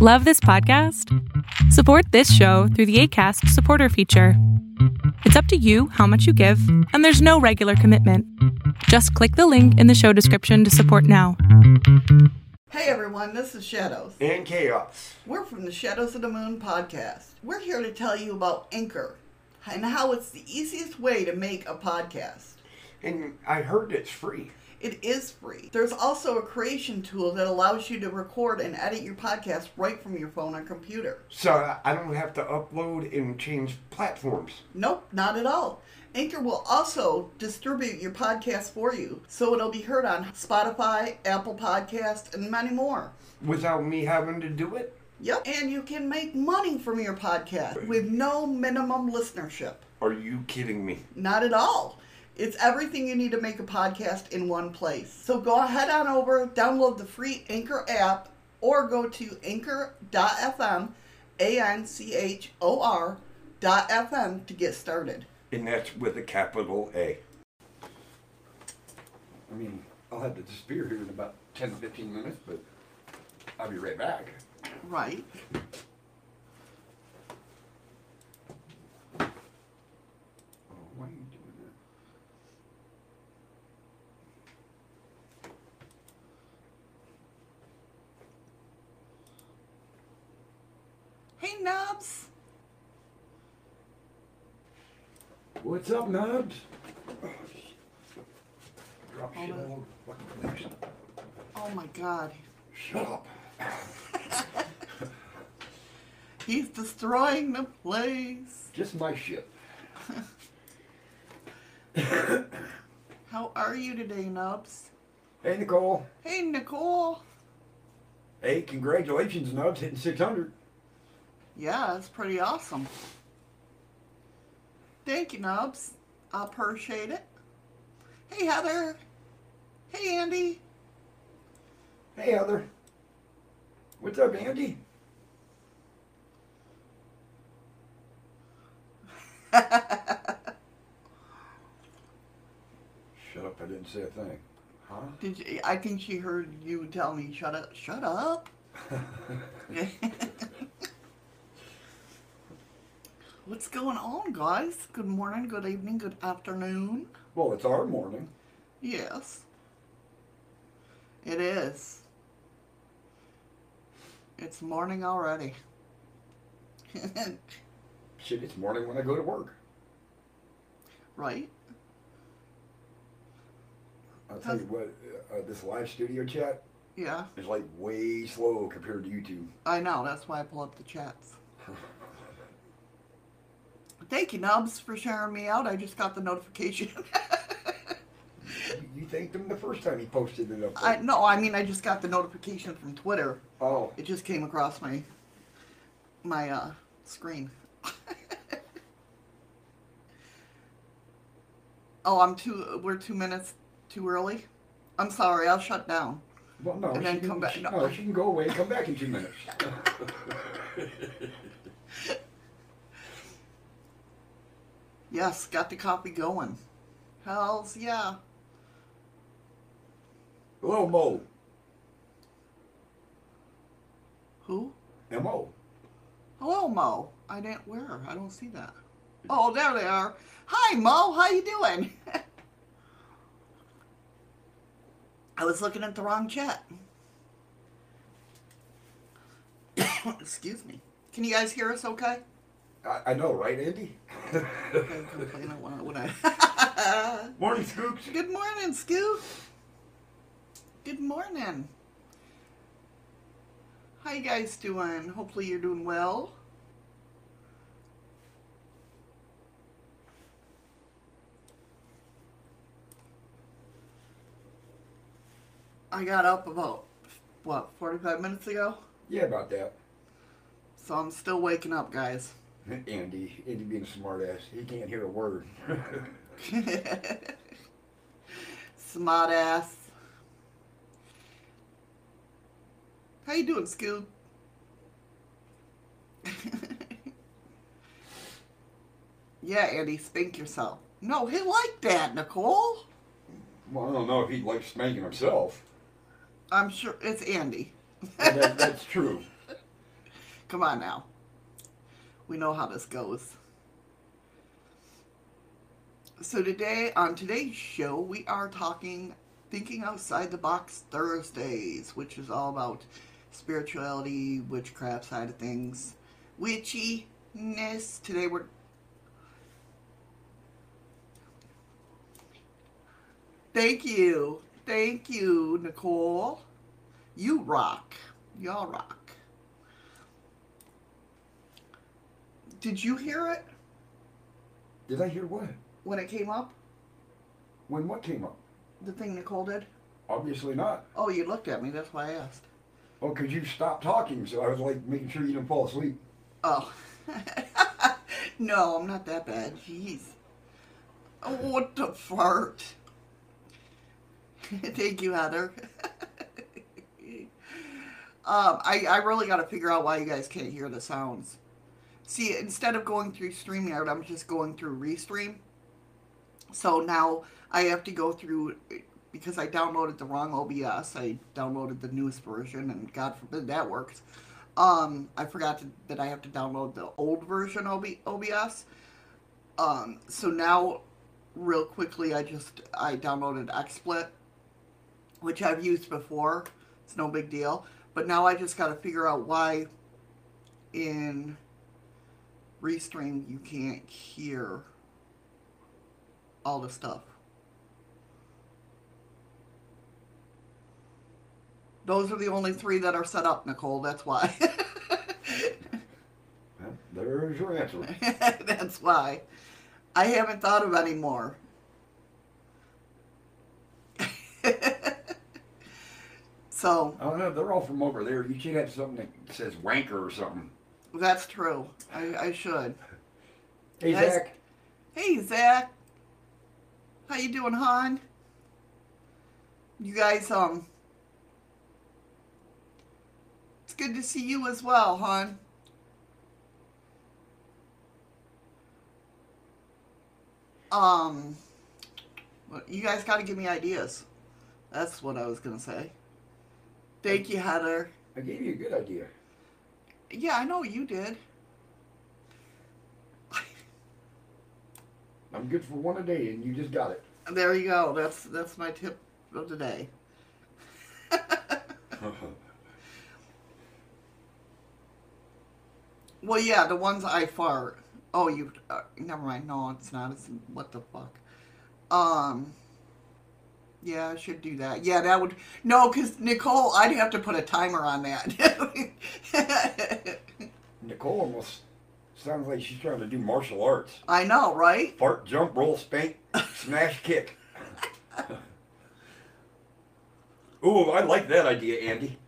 Love this podcast? Support this show through the ACAST supporter feature. It's up to you how much you give, and there's no regular commitment. Just click the link in the show description to support now. Hey everyone, this is Shadows. and chaos. We're from the Shadows of the Moon podcast. We're here to tell you about Anchor and how it's the easiest way to make a podcast. And I heard it's free. It is free. There's also a creation tool that allows you to record and edit your podcast right from your phone or computer. So I don't have to upload and change platforms. Nope, not at all. Anchor will also distribute your podcast for you, so it'll be heard on Spotify, Apple Podcast, and many more. Without me having to do it? Yep, and you can make money from your podcast with no minimum listenership. Are you kidding me? Not at all. It's everything you need to make a podcast in one place. So go ahead on over, download the free Anchor app, or go to anchor.fm, A N C H O R dot FM to get started. And that's with a capital A. I mean, I'll have to disappear here in about 10 to 15 minutes, but I'll be right back. Right. Oh, why are you doing that? Hey, Nubs. What's up, Nubs? Oh, Drop shit Hold all over the fucking place. Oh my god. Shut up. He's destroying the place. Just my shit. How are you today, Nubs? Hey, Nicole. Hey, Nicole. Hey, congratulations, Nubs, hitting 600. Yeah, it's pretty awesome. Thank you, Nubs. I appreciate it. Hey, Heather. Hey, Andy. Hey, Heather. What's up, Andy? Shut up, I didn't say a thing. Huh? Did you, I think she heard you tell me, shut up. Shut up. What's going on, guys? Good morning, good evening, good afternoon. Well, it's our morning. Yes. It is. It's morning already. Shit, it's morning when I go to work. right? I'll tell you what, uh, this live studio chat Yeah, is like way slow compared to YouTube. I know. That's why I pull up the chats. Thank you, Nubs, for sharing me out. I just got the notification. You- thanked him the first time he posted it up. I no, I mean I just got the notification from Twitter. Oh, It just came across my my uh, screen. oh, I'm two. We're two minutes too early. I'm sorry. I'll shut down. well, no. And then can, come back- She, no. no, she can go away and come back in two minutes. Yes, got the copy going. Hells yeah. Hello, Mo. Who? M.O. Hello, Mo. I didn't where? I don't see that. Oh, there they are. Hi, Mo. How you doing? I was looking at the wrong chat. Excuse me. Can you guys hear us okay? I, I know, right, Andy? Okay, complain when I- when I- Morning, Scoops. Good morning, Scoop. Good morning. How you guys doing? Hopefully you're doing well. I got up about what, 45 minutes ago? Yeah, about that. So I'm still waking up, guys. Andy, Andy being a smartass, he can't hear a word. Smart ass. How you doing, Scoop? yeah, Andy, spank yourself. No, he liked that, Nicole. well, I don't know if he likes spanking himself. I'm sure it's Andy. That, that's true. Come on now. We know how this goes. So today, on today's show, we are talking Thinking Outside the Box Thursdays, which is all about spirituality, witchcraft side of things, witchiness. Today we're Thank you. Thank you, Nicole. You rock. Y'all rock. Did you hear it Did I hear what? when it came up? When what came up? The thing Nicole did? Obviously not. Oh, you looked at me. That's why I asked. Oh, because you stopped talking, so I was like making sure you didn't fall asleep. Oh. no, I'm not that bad. Jeez. Oh, what the fart. Thank you, Heather. um, I, I really got to figure out why you guys can't hear the sounds. See, instead of going through StreamYard, I'm just going through Restream. So now I have to go through because I downloaded the wrong OBS. I downloaded the newest version, and God forbid that works. Um, I forgot to, that I have to download the old version OB, OBS. Um, so now, real quickly, I just I downloaded XSplit, which I've used before. It's no big deal. But now I just got to figure out why in Restream you can't hear all the stuff. Those are the only three that are set up, Nicole. That's why. Well, there's your answer. That's why. I haven't thought of any more. so, oh, I don't know. They're all from over there. You should have something that says wanker or something. That's true. I, I should. Hey, Zach. Hey, Zach. How you doing, hon? You guys, um... It's good to see you as well, hon. Um... You guys gotta give me ideas. That's what I was gonna say. Thank you, Heather. I gave you a good idea. Yeah, I know you did. I'm good for one a day, and you just got it. There you go. That's that's my tip of the day. Well, yeah, the ones I fart. Oh, you. Uh, never mind. No, it's not. It's what the fuck. Um. Yeah, I should do that. Yeah, that would. No, because Nicole, I'd have to put a timer on that. Nicole almost sounds like she's trying to do martial arts. I know, right? Fart, jump, roll, spank, smash, kick. Ooh, I like that idea, Andy.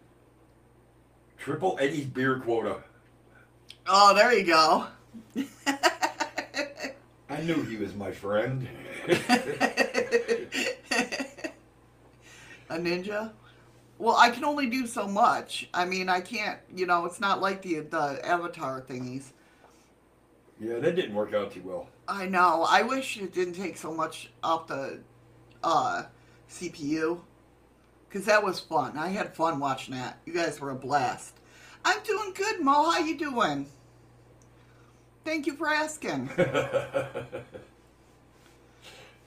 Triple Eddie's beer quota. Oh, there you go. I knew he was my friend. a ninja? Well, I can only do so much. I mean, I can't. You know, it's not like the the avatar thingies. yeah, that didn't work out too well. I know. I wish it didn't take so much off the uh, CPU, because that was fun. I had fun watching that. You guys were a blast. I'm doing good, Mo. How you doing? Thank you for asking.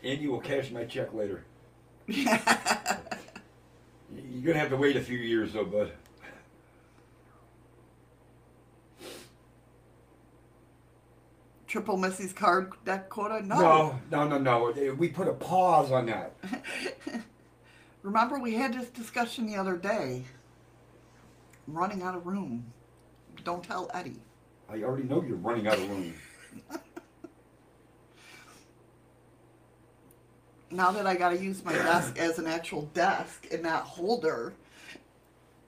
and you will cash my check later. You're gonna have to wait a few years though, bud. Triple Missy's card deck quota? No, no, no, no. We put a pause on that. Remember, we had this discussion the other day. I'm running out of room. Don't tell Eddie. I already know you're running out of room. Now that I gotta use my desk as an actual desk and not holder,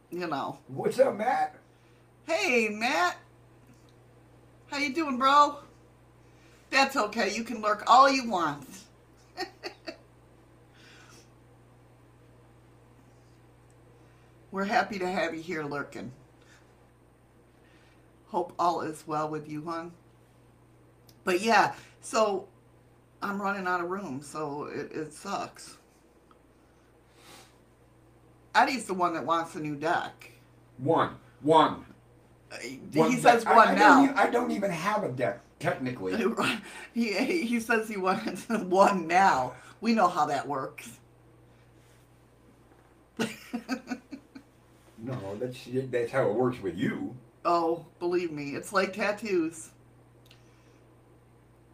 you know. What's up, Matt? Hey, Matt. How you doing, bro? That's okay. You can lurk all you want. We're happy to have you here lurking. Hope all is well with you, hon. But yeah, so I'm running out of room, so it, it sucks. Eddie's the one that wants a new deck. One, one. he One says deck. I- one I, now. Don't, I don't even have a deck technically. he, he says he wants one now. We know how that works. No, that's that's how it works with you. Oh, believe me, it's like tattoos.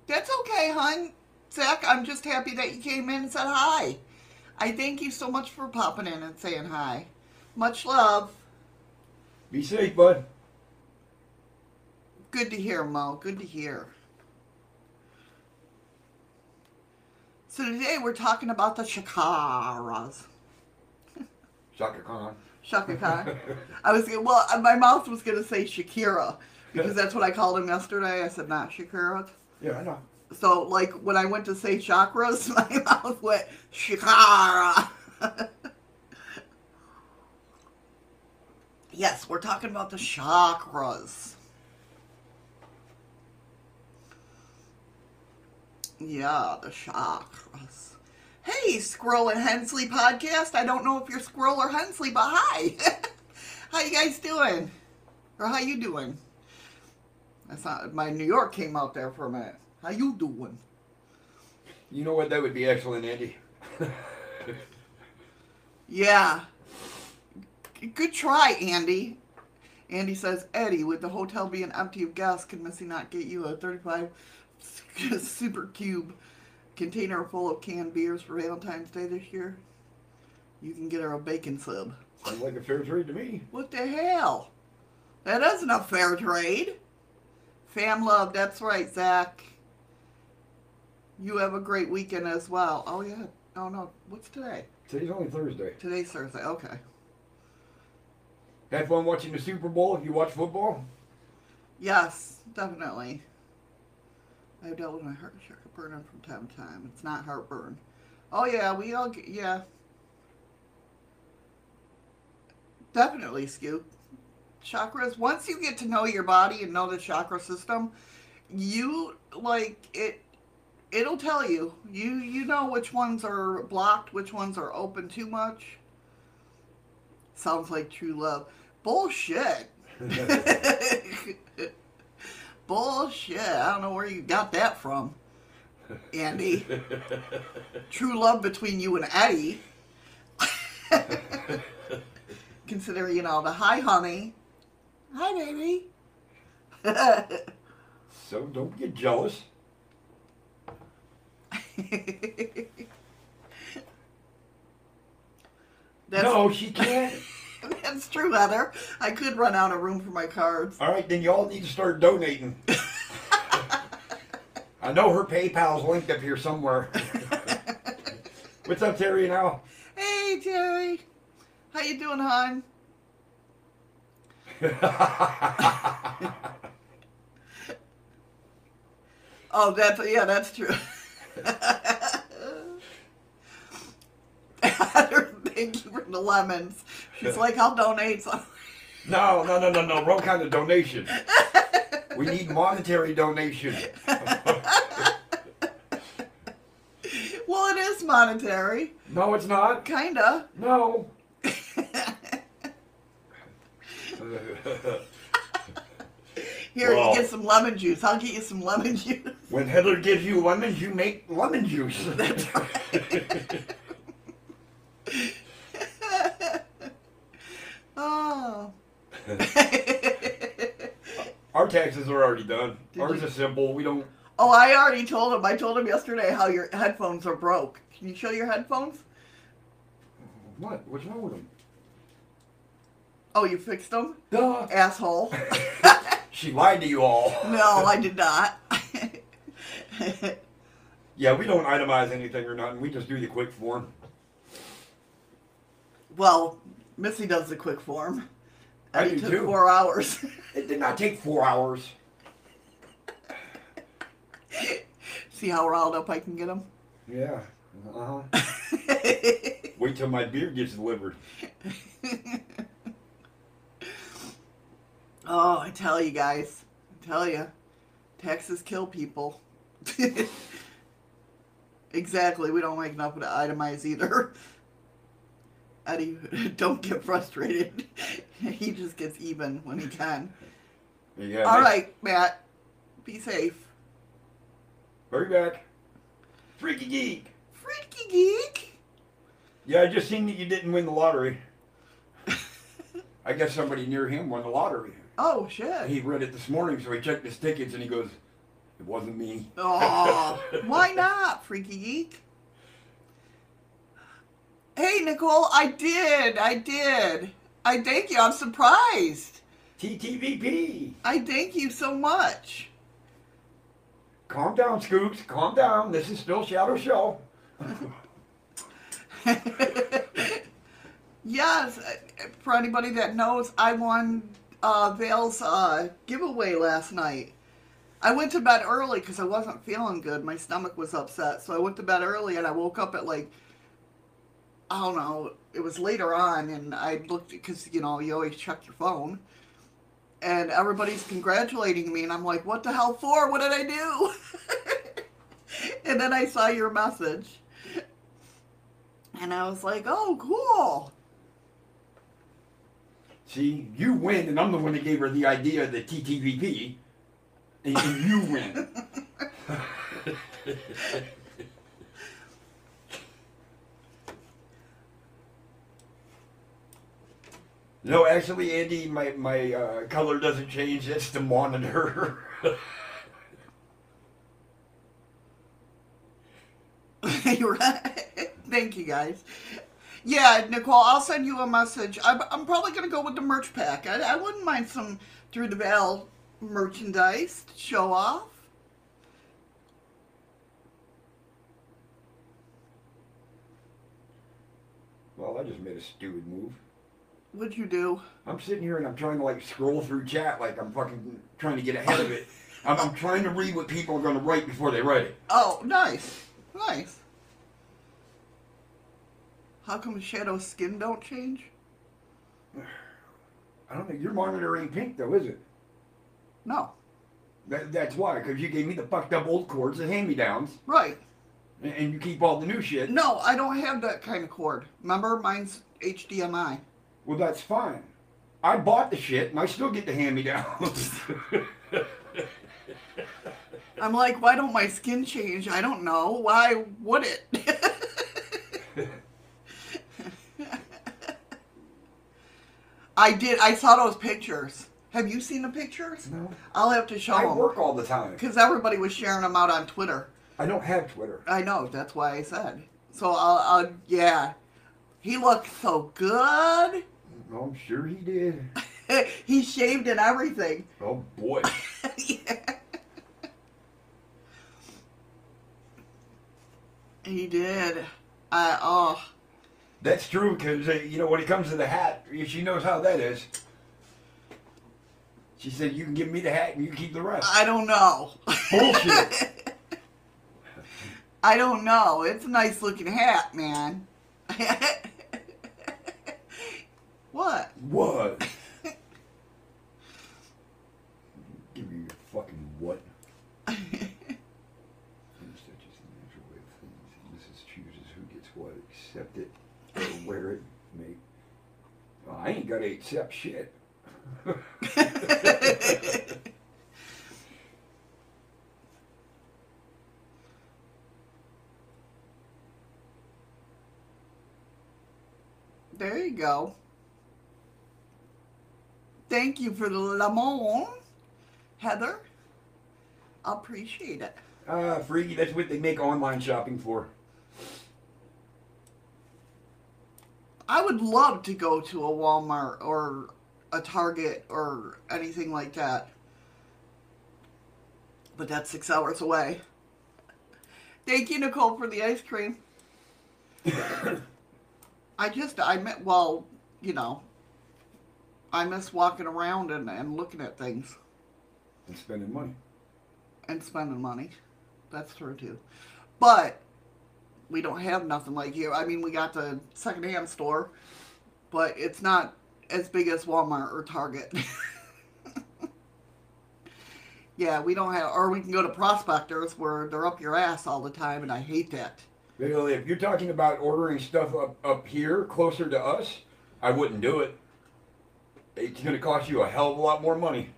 That's okay, hon. Zach, I'm just happy that you came in and said hi. I thank you so much for popping in and saying hi. Much love. Be safe, bud. Good to hear, Mo. Good to hear. So today we're talking about the Shakaras. Chaka Khan. Chaka Khan. I was well, uh, my mouth was gonna say Shakira because that's what I called him yesterday. I said not Shakira. Yeah, I know. So like when I went to say chakras, my mouth went Shakara. yes, we're talking about the chakras. Yeah, the chakras. Hey, Squirrel and Hensley podcast. I don't know if you're Squirrel or Hensley, but hi. how you guys doing? Or how you doing? That's not my New York came out there for a minute. How you doing? You know what? That would be excellent, Andy. Yeah. Good try, Andy. Andy says, Eddie, with the hotel being empty of guests, can Missy not get you a 35 super cube container full of canned beers for Valentine's Day this year? You can get her a bacon sub. Sounds like a fair trade to me. What the hell? That isn't a fair trade. Fam love, that's right, Zach. You have a great weekend as well. Oh, yeah. Oh, no. What's today? Today's only Thursday. Today's Thursday. Okay. Had fun watching the Super Bowl. If you watch football, Yes, definitely. I've dealt with my heart heartburn from time to time. It's not heartburn. Oh yeah, we all get, yeah. Definitely, Scoop. Chakras. Once you get to know your body and know the chakra system, you like it. It'll tell you. You you know which ones are blocked, which ones are open too much. Sounds like true love. Bullshit. Bullshit. I don't know where you got that from, Andy. True love between you and Eddie. Consider, you know, the hi, honey. Hi, baby. so don't get jealous. That's, no, she can't. that's true, Heather. I could run out of room for my cards. All right, then y'all need to start donating. I know her PayPal's linked up here somewhere. What's up, Terry? Now, Hey, Terry. How you doing, hon? Oh, that's yeah, that's true. Thank you for the lemons. She's like, I'll donate some. no, no, no, no, no. Wrong kind of donation. We need monetary donation. Well, it is monetary, No, it's not. kinda. No. Here, Well. you get some lemon juice. I'll get you some lemon juice. when Heather gives you lemons, you make lemon juice. That's right. Oh. Our taxes are already done. Did Ours you- is simple. We don't. oh, I already told him. I told him yesterday how your headphones are broke. Can you show your headphones? What? What's wrong with them? Oh, you fixed them? Duh. Asshole. She lied to you all. no, I did not. Yeah, we don't itemize anything or nothing. We just do the quick form. well, Missy does the quick form. I it do took too. four hours. It did not take four hours. See how riled up I can get him? Yeah. Uh huh. Wait till my beer gets delivered. Oh, I tell you guys. I tell you. Taxes kill people. exactly. We don't make enough to itemize either. Eddie, don't get frustrated. he just gets even when he can. Yeah. All right, Matt. Be safe. Hurry back. Freaky geek. Freaky geek. Yeah, I just seen that you didn't win the lottery. I guess somebody near him won the lottery. Oh shit. He read it this morning, so he checked his tickets and he goes, "It wasn't me." Oh, why not, Freaky Geek? Hey, Nicole, I did. I did. I thank you. I'm surprised. TTVP. I thank you so much. Calm down, Scoops. Calm down. This is still Shadow Show. Yes, uh, for anybody that knows, I won uh, Veil's uh, giveaway last night. I went to bed early because I wasn't feeling good. My stomach was upset, so I went to bed early and I woke up at like I don't know. It was later on, and I looked because you know you always check your phone, and everybody's congratulating me, and I'm like, "What the hell for? What did I do?" and then I saw your message, and I was like, "Oh, cool." See, you win, and I'm the one that gave her the idea of the TTVP, and, you win. no, actually, Andy, my my uh, color doesn't change. It's the monitor. You're right. Thank you guys. Yeah, Nicole, I'll send you a message. I'm, I'm probably going to go with the merch pack. I, I wouldn't mind some Through the Veil merchandise to show off. well, I just made a stupid move. What'd you do? I'm sitting here and I'm trying to like scroll through chat like I'm fucking trying to get ahead of it. I'm, I'm trying to read what people are going to write before they write it. Oh, nice. Nice. How come Shadow's skin don't change? I don't think your monitor ain't pink though, is it? No. That, that's why, because you gave me the fucked up old cords, the hand me downs, Right. and, and you keep all the new shit. No, I don't have that kind of cord. Remember? Mine's HDMI. Well, that's fine. I bought the shit and I still get the hand me downs. I'm like, why don't my skin change? I don't know. Why would it? I did. I saw those pictures. Have you seen the pictures? No. I'll have to show I them work all the time. because everybody was sharing them out on Twitter. I don't have Twitter. I know. That's why I said. So I'll. I'll yeah. He looked so good. Oh, I'm sure he did. he shaved and everything. Oh boy. yeah. He did. I oh. That's true, because, uh, you know, when it comes to the hat, she knows how that is. She said, you can give me the hat and you keep the rest. I don't know. Bullshit. I don't know. It's a nice looking hat, man. what? What? Give you your fucking what? Such is the natural way of things. Mrs. chooses who gets what. Accept it or wear it, mate. Well, I ain't got to accept shit. There you go. Thank you for the lemon, Heather. Appreciate it. Ah, freaky. That's what they make online shopping for. I would love to go to a Walmart or a Target or anything like that. But that's six hours away. Thank you, Nicole, for the ice cream. I just, I meant, well, you know, I miss walking around and, and looking at things And spending money. and spending money. That's true, too. But we don't have nothing like you. I mean, we got the secondhand store, but it's not as big as Walmart or Target. yeah, we don't have, or we can go to Prospectors where they're up your ass all the time, and I hate that. Really, if you're talking about ordering stuff up, up here, closer to us, I wouldn't do it. It's going to cost you a hell of a lot more money.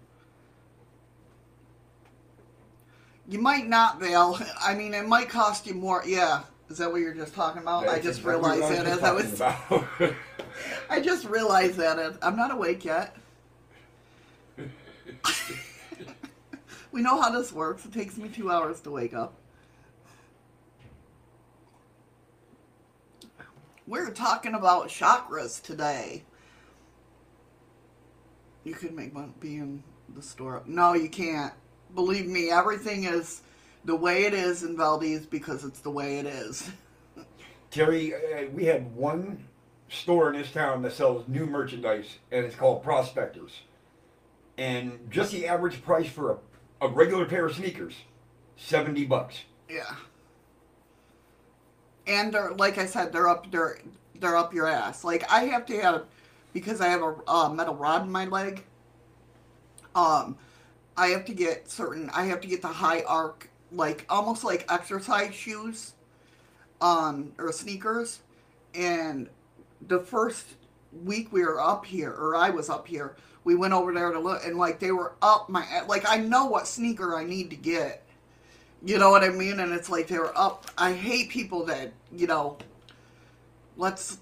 You might not, Val. I mean, it might cost you more. Yeah. Is that what you're just talking about? I just exactly realized that as I was. I just realized that as- I'm not awake yet. we know how this works. It takes me two hours to wake up. We're talking about chakras today. You could make one be in the store. No, you can't. Believe me, everything is the way it is in Valdez because it's the way it is. Terry, uh, we had one store in this town that sells new merchandise, and it's called Prospectors. And just the average price for a, a regular pair of sneakers, seventy bucks. Yeah. And they're like I said, they're up they're they're up your ass. Like I have to have because I have a uh, metal rod in my leg. Um, I have to get certain. I have to get the high arc, like almost like exercise shoes, um, or sneakers. And the first week we were up here, or I was up here, we went over there to look, and like they were up my like I know what sneaker I need to get. You know what I mean? And it's like they were up. I hate people that, you know, let's,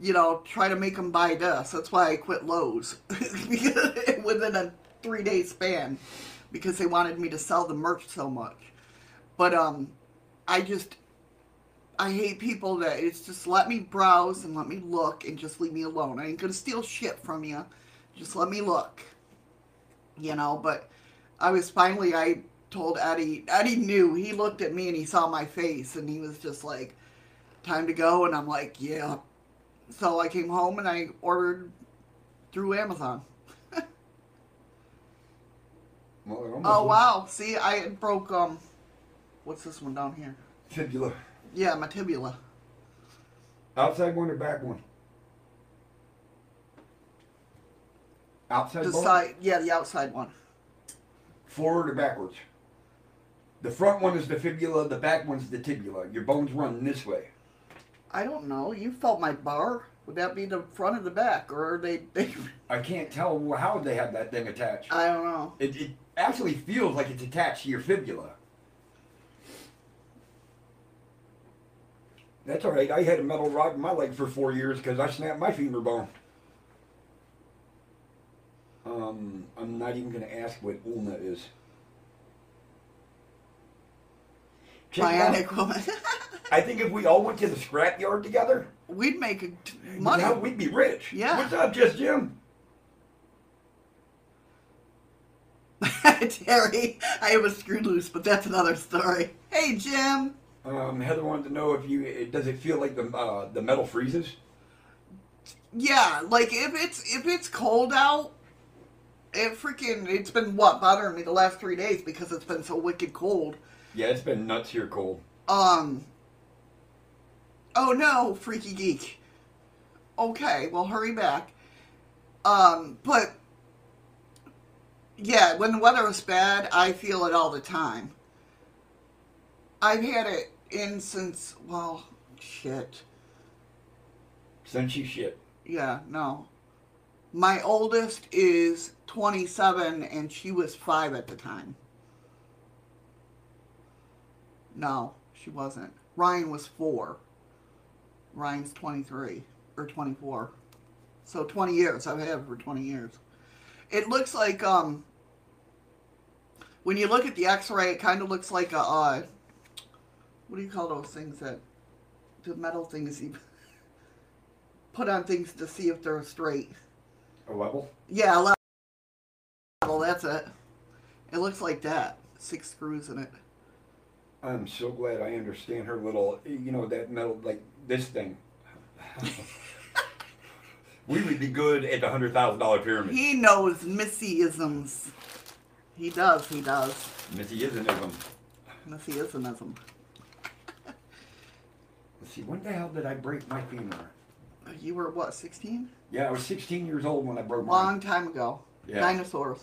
you know, try to make them buy this. That's why I quit Lowe's within a three day span because they wanted me to sell the merch so much. But, um, I just, I hate people that it's just let me browse and let me look and just leave me alone. I ain't gonna steal shit from you. Just let me look. You know, but I was finally, I told Eddie, Eddie knew. He looked at me and he saw my face and he was just like, time to go. And I'm like, yeah. So I came home and I ordered through Amazon. Well, Oh, wow. See, I broke, um, what's this one down here? Fibula. Yeah, my tibula. Outside one or back one? Outside The bone? side, yeah, the outside one. Forward or backwards? The front one is the fibula, the back one's the tibula. Your bones run this way. I don't know. You felt my bar. Would that be the front or the back? Or are they, they I can't tell how they have that thing attached. I don't know. It, it actually feels like it's attached to your fibula. That's all right. I had a metal rod in my leg for four years because I snapped my femur bone. Um, I'm not even going to ask what ulna is. Check. Bionic woman. I think if we all went to the scrapyard together, We'd make money. yeah, we'd be rich. Yeah. What's up, Just Jim? Terry, I have a screw loose, but that's another story. Hey, Jim. Um, Heather wanted to know if you it, does it feel like the uh, the metal freezes? Yeah, like if it's if it's cold out, it freaking it's been what bothering me the last three days because it's been so wicked cold. Yeah, it's been nuts here cold. Um. Oh no, freaky geek. Okay, well hurry back. Um, but yeah, when the weather is bad, I feel it all the time. I've had it in since well, shit. Since you shit. Yeah, no. My oldest is 27 and she was 5 at the time. No, she wasn't. Ryan was 4. Ryan's 23 or 24. So 20 years. I've had for 20 years. It looks like um when you look at the x-ray it kind of looks like a uh what do you call those things that the metal things you put on things to see if they're straight. A level? Yeah, a level. That's it. It looks like that. Six screws in it. I'm so glad I understand her little, you know, that metal, like this thing. we would be good at the hundred thousand dollar pyramid. He knows Missyisms. He does. He does. Missy isn't of them. Missyismism. Let's see, when the hell did I break my femur? You were what? Sixteen? Yeah, I was 16 years old when I broke my. Long time ago. Yeah. Dinosaurs.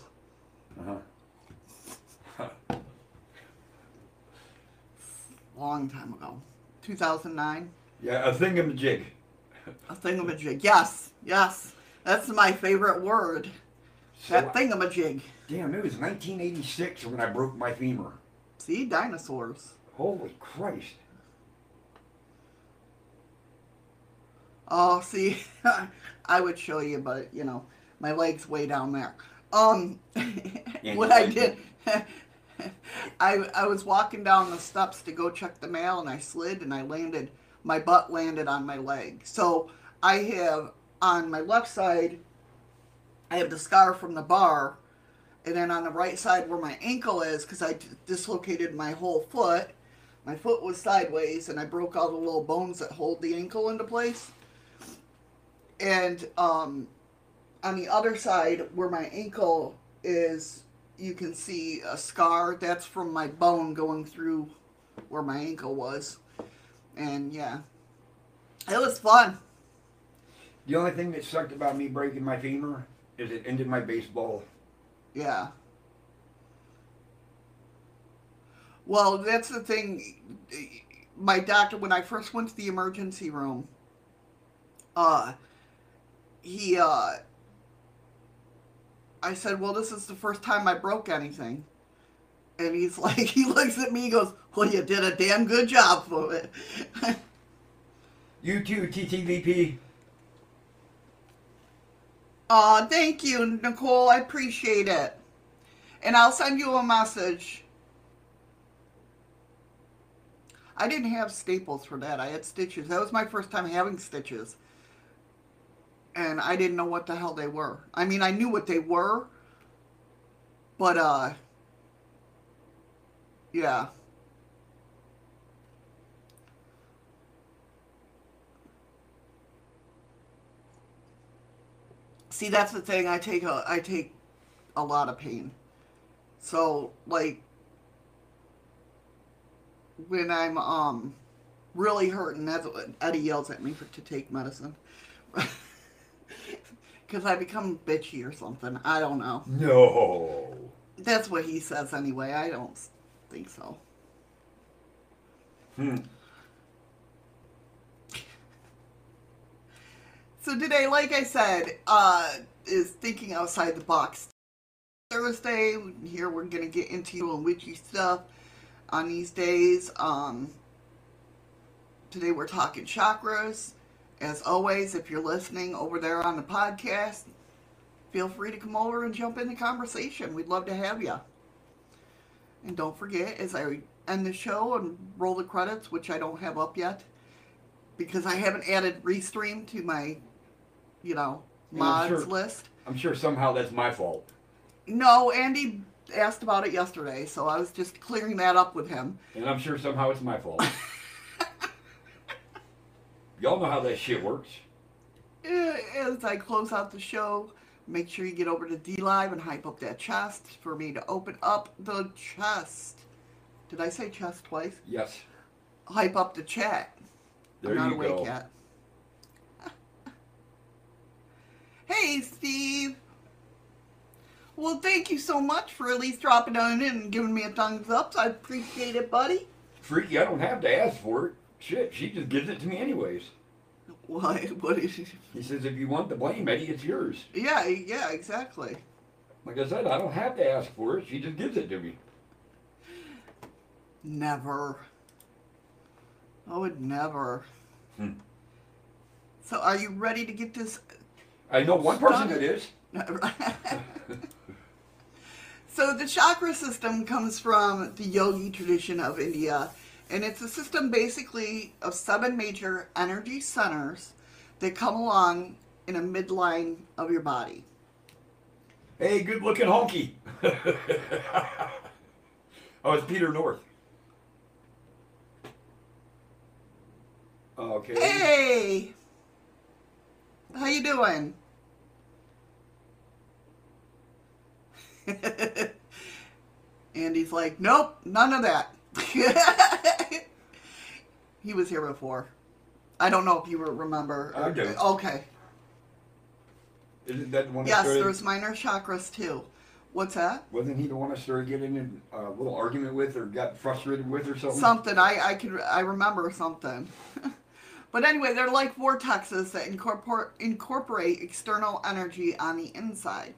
Uh-huh. Long time ago. 2009. Yeah, a thingamajig. A thingamajig. Yes. Yes. That's my favorite word. So That thingamajig. Damn, it was 1986 when I broke my femur. See, dinosaurs. Holy Christ. Oh, see, I would show you, but you know, my leg's way down there. Um, what I did, I I was walking down the steps to go check the mail, and I slid, and I landed. My butt landed on my leg. So I have on my left side, I have the scar from the bar, and then on the right side where my ankle is, because I dislocated my whole foot. My foot was sideways, and I broke all the little bones that hold the ankle into place and um, on the other side where my ankle is you can see a scar that's from my bone going through where my ankle was. And yeah. It was fun. The only thing that sucked about me breaking my femur is it ended my baseball. yeah. Well that's the thing. My doctor when i first went to the emergency room uh he uh I said, "Well, this is the first time I broke anything." And he's like, he looks at me, goes, "Well, you did a damn good job for it." You too, TTVP. Aw, thank you, Nicole. I appreciate it. And I'll send you a message. I didn't have staples for that. I had stitches. That was my first time having stitches. And I didn't know what the hell they were. I mean, I knew what they were. But, uh, yeah. See, that's the thing. I take a I take a lot of pain. So, like when I'm um really hurting, that's what Eddie yells at me for to take medicine. Cuz I become bitchy or something. I don't know. No. That's what he says anyway. I don't think so. Hmm. So today, like I said, uh, is thinking outside the box. Thursday, here we're gonna get into and witchy stuff on these days. Um, today we're talking chakras. As always, if you're listening over there on the podcast, feel free to come over and jump in the conversation. We'd love to have you. And don't forget, as I end the show and roll the credits, which I don't have up yet, because I haven't added Restream to my, you know, Yeah, I'm mods sure. list. I'm sure somehow that's my fault. No, Andy asked about it yesterday, so I was just clearing that up with him. And I'm sure somehow it's my fault. Y'all know how that shit works. Eh, As I close out the show, make sure you get over to D Live and hype up that chest for me to open up the chest. Did I say chest twice? Yes. Hype up the chat. There I'm not you awake go. yet. hey, Steve. Well, thank you so much for at least dropping on in and giving me a thumbs up. I appreciate it, buddy. Freaky, I don't have to ask for it. Shit, she just gives it to me anyways. Why? What is? She? He says, if you want the blame, Eddie, it's yours. Yeah, yeah, exactly. Like I said, I don't have to ask for it. She just gives it to me. Never. I would never. Hmm. So, are you ready to get this? I know one person that is. so, the chakra system comes from the yogi tradition of India, and it's a system basically of seven major energy centers that come along in a midline of your body. Hey, good looking honky. oh, it's Peter North. Okay. Hey, how you doing? Andy's like, nope, none of that. he was here before. I don't know if you remember. I do. Okay. Isn't that the one Yes, started? there's minor chakras too. What's that? Wasn't he the one I started getting in a little argument with or got frustrated with or something? Something I I could I remember something. but anyway, they're like vortexes that incorporate incorporate external energy on the inside.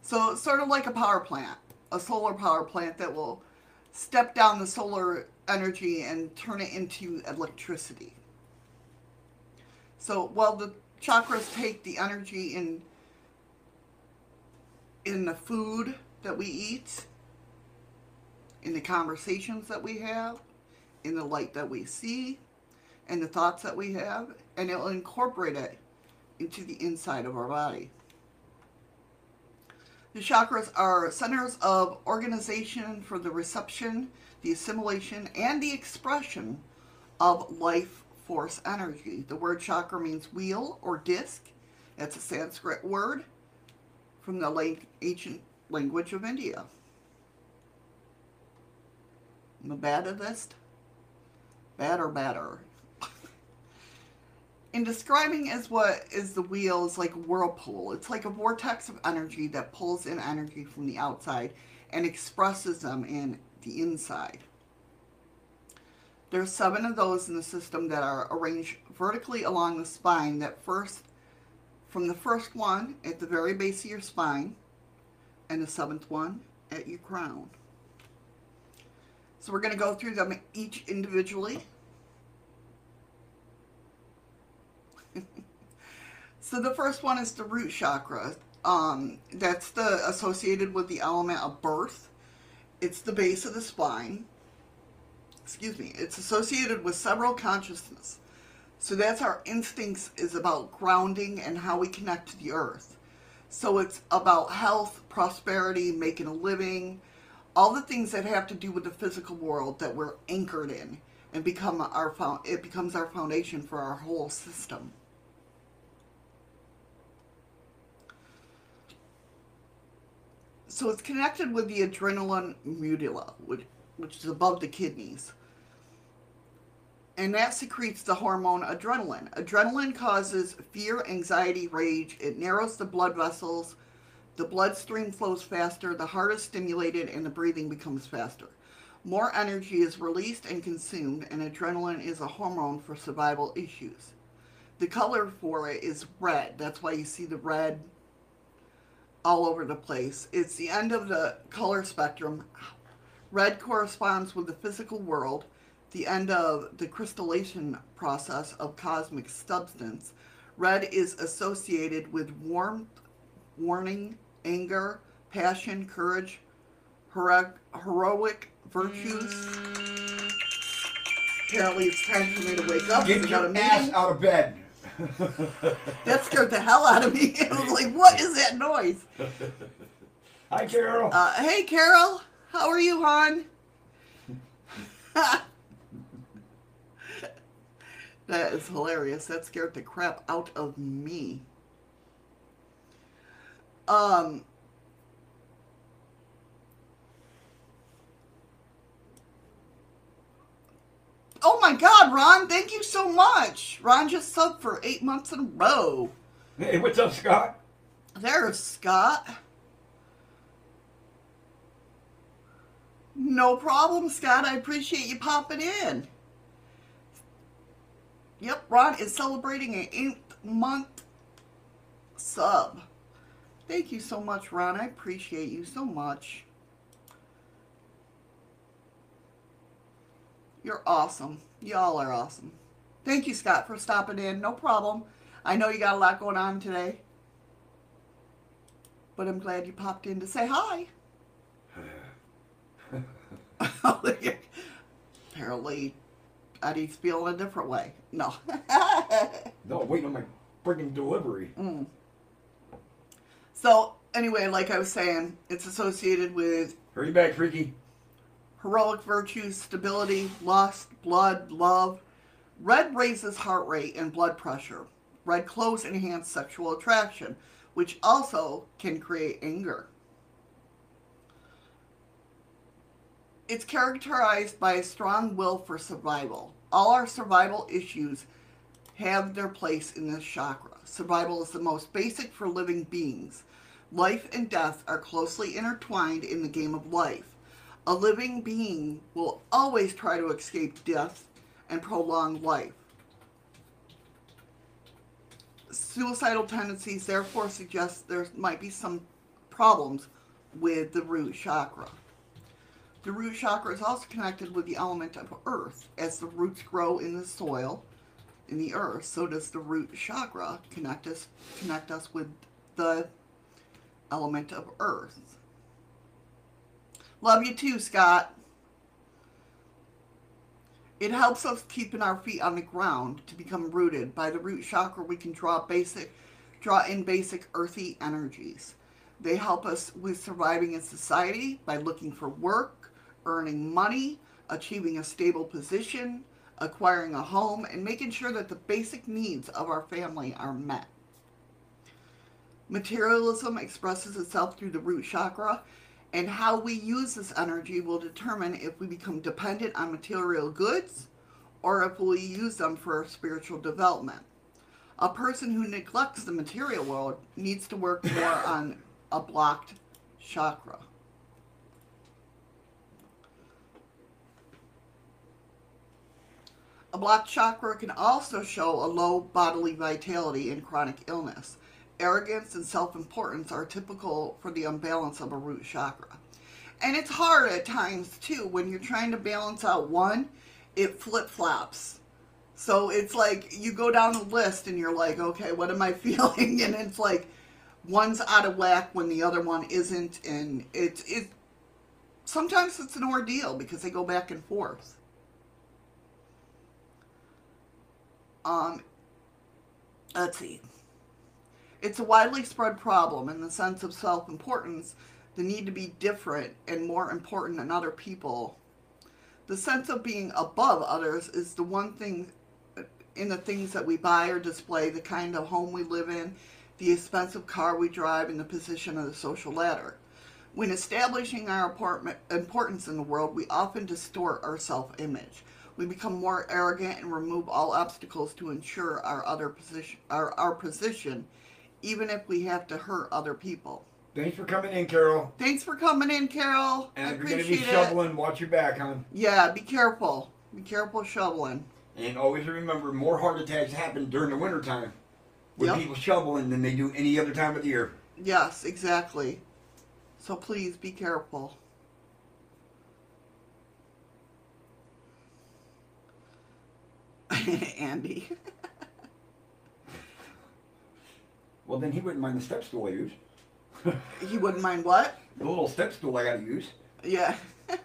So sort of like a power plant, a solar power plant that will step down the solar energy and turn it into electricity. So while the chakras take the energy in in the food that we eat, in the conversations that we have, in the light that we see, and the thoughts that we have, and it will incorporate it into the inside of our body. The chakras are centers of organization for the reception, the assimilation, and the expression of life force energy. The word chakra means wheel or disc. It's a Sanskrit word from the late ancient language of India. The baddest? Badder, badder. In describing as what is the wheel is like a whirlpool. It's like a vortex of energy that pulls in energy from the outside and expresses them in the inside. There's seven of those in the system that are arranged vertically along the spine that first, from the first one at the very base of your spine and the seventh one at your crown. So we're going to go through them each individually. So the first one is the root chakra. Um, that's the associated with the element of birth. It's the base of the spine excuse me, it's associated with several consciousness. So that's our instincts is about grounding and how we connect to the earth. So it's about health, prosperity, making a living, all the things that have to do with the physical world that we're anchored in and become our it becomes our foundation for our whole system. So it's connected with the adrenal medulla, which which is above the kidneys. And that secretes the hormone adrenaline. Adrenaline causes fear, anxiety, rage. It narrows the blood vessels. The bloodstream flows faster, the heart is stimulated, and the breathing becomes faster. More energy is released and consumed, and adrenaline is a hormone for survival issues. The color for it is red. That's why you see the red all over the place. It's the end of the color spectrum. Red corresponds with the physical world, the end of the crystallization process of cosmic substance. Red is associated with warmth, warning, anger, passion, courage, hero- heroic virtues. Mm. Apparently, it's time for me to wake up. Get your ass out of bed. that scared the hell out of me. I was like, what is that noise? Hi, Carol. Uh, hey, Carol. How are you, hon? that is hilarious. That scared the crap out of me. Um, my God, Ron! Thank you so much. Ron just subbed for eight months in a row. Hey, what's up, Scott? There's Scott. No problem, Scott. I appreciate you popping in. Yep, Ron is celebrating an eighth month sub. Thank you so much, Ron. I appreciate you so much. You're awesome. Y'all are awesome. Thank you, Scott, for stopping in. No problem. I know you got a lot going on today. But I'm glad you popped in to say hi. Apparently, Eddie's feeling a different way. No. no, waiting on my freaking delivery. Mm. So, anyway, like I was saying, it's associated with. Hurry back, freaky. Heroic virtues, stability, lust, blood, love. Red raises heart rate and blood pressure. Red clothes enhance sexual attraction, which also can create anger. It's characterized by a strong will for survival. All our survival issues have their place in this chakra. Survival is the most basic for living beings. Life and death are closely intertwined in the game of life. A living being will always try to escape death and prolong life. Suicidal tendencies therefore suggest there might be some problems with the root chakra. The root chakra is also connected with the element of earth. As the roots grow in the soil, in the earth, so does the root chakra connect us connect us with the element of earth. Love you too, Scott. It helps us keeping our feet on the ground to become rooted. By the root chakra, we can draw basic, draw in basic earthy energies. They help us with surviving in society by looking for work, earning money, achieving a stable position, acquiring a home, and making sure that the basic needs of our family are met. Materialism expresses itself through the root chakra, and how we use this energy will determine if we become dependent on material goods or if we use them for our spiritual development. A person who neglects the material world needs to work more on a blocked chakra. A blocked chakra can also show a low bodily vitality and chronic illness. Arrogance and self importance are typical for the imbalance of a root chakra. And it's hard at times too when you're trying to balance out one, it flip flops. So it's like you go down the list and you're like, okay, what am I feeling? And it's like one's out of whack when the other one isn't. And it's it sometimes it's an ordeal because they go back and forth. Um, let's see. It's a widely spread problem in the sense of self importance, the need to be different and more important than other people. The sense of being above others is the one thing in the things that we buy or display, the kind of home we live in, the expensive car we drive, and the position of the social ladder. When establishing our importance in the world, we often distort our self image. We become more arrogant and remove all obstacles to ensure our other position our, our position even if we have to hurt other people. Thanks for coming in, Carol. Thanks for coming in, Carol. And I if you're going to be shoveling, watch your back, hon. Yeah, be careful. Be careful shoveling. And always remember, more heart attacks happen during the wintertime with Yep. people shoveling than they do any other time of the year. Yes, exactly. So please be careful. Andy. Well, then he wouldn't mind the step stool I use. he wouldn't mind what? The little step stool I got to use. Yeah.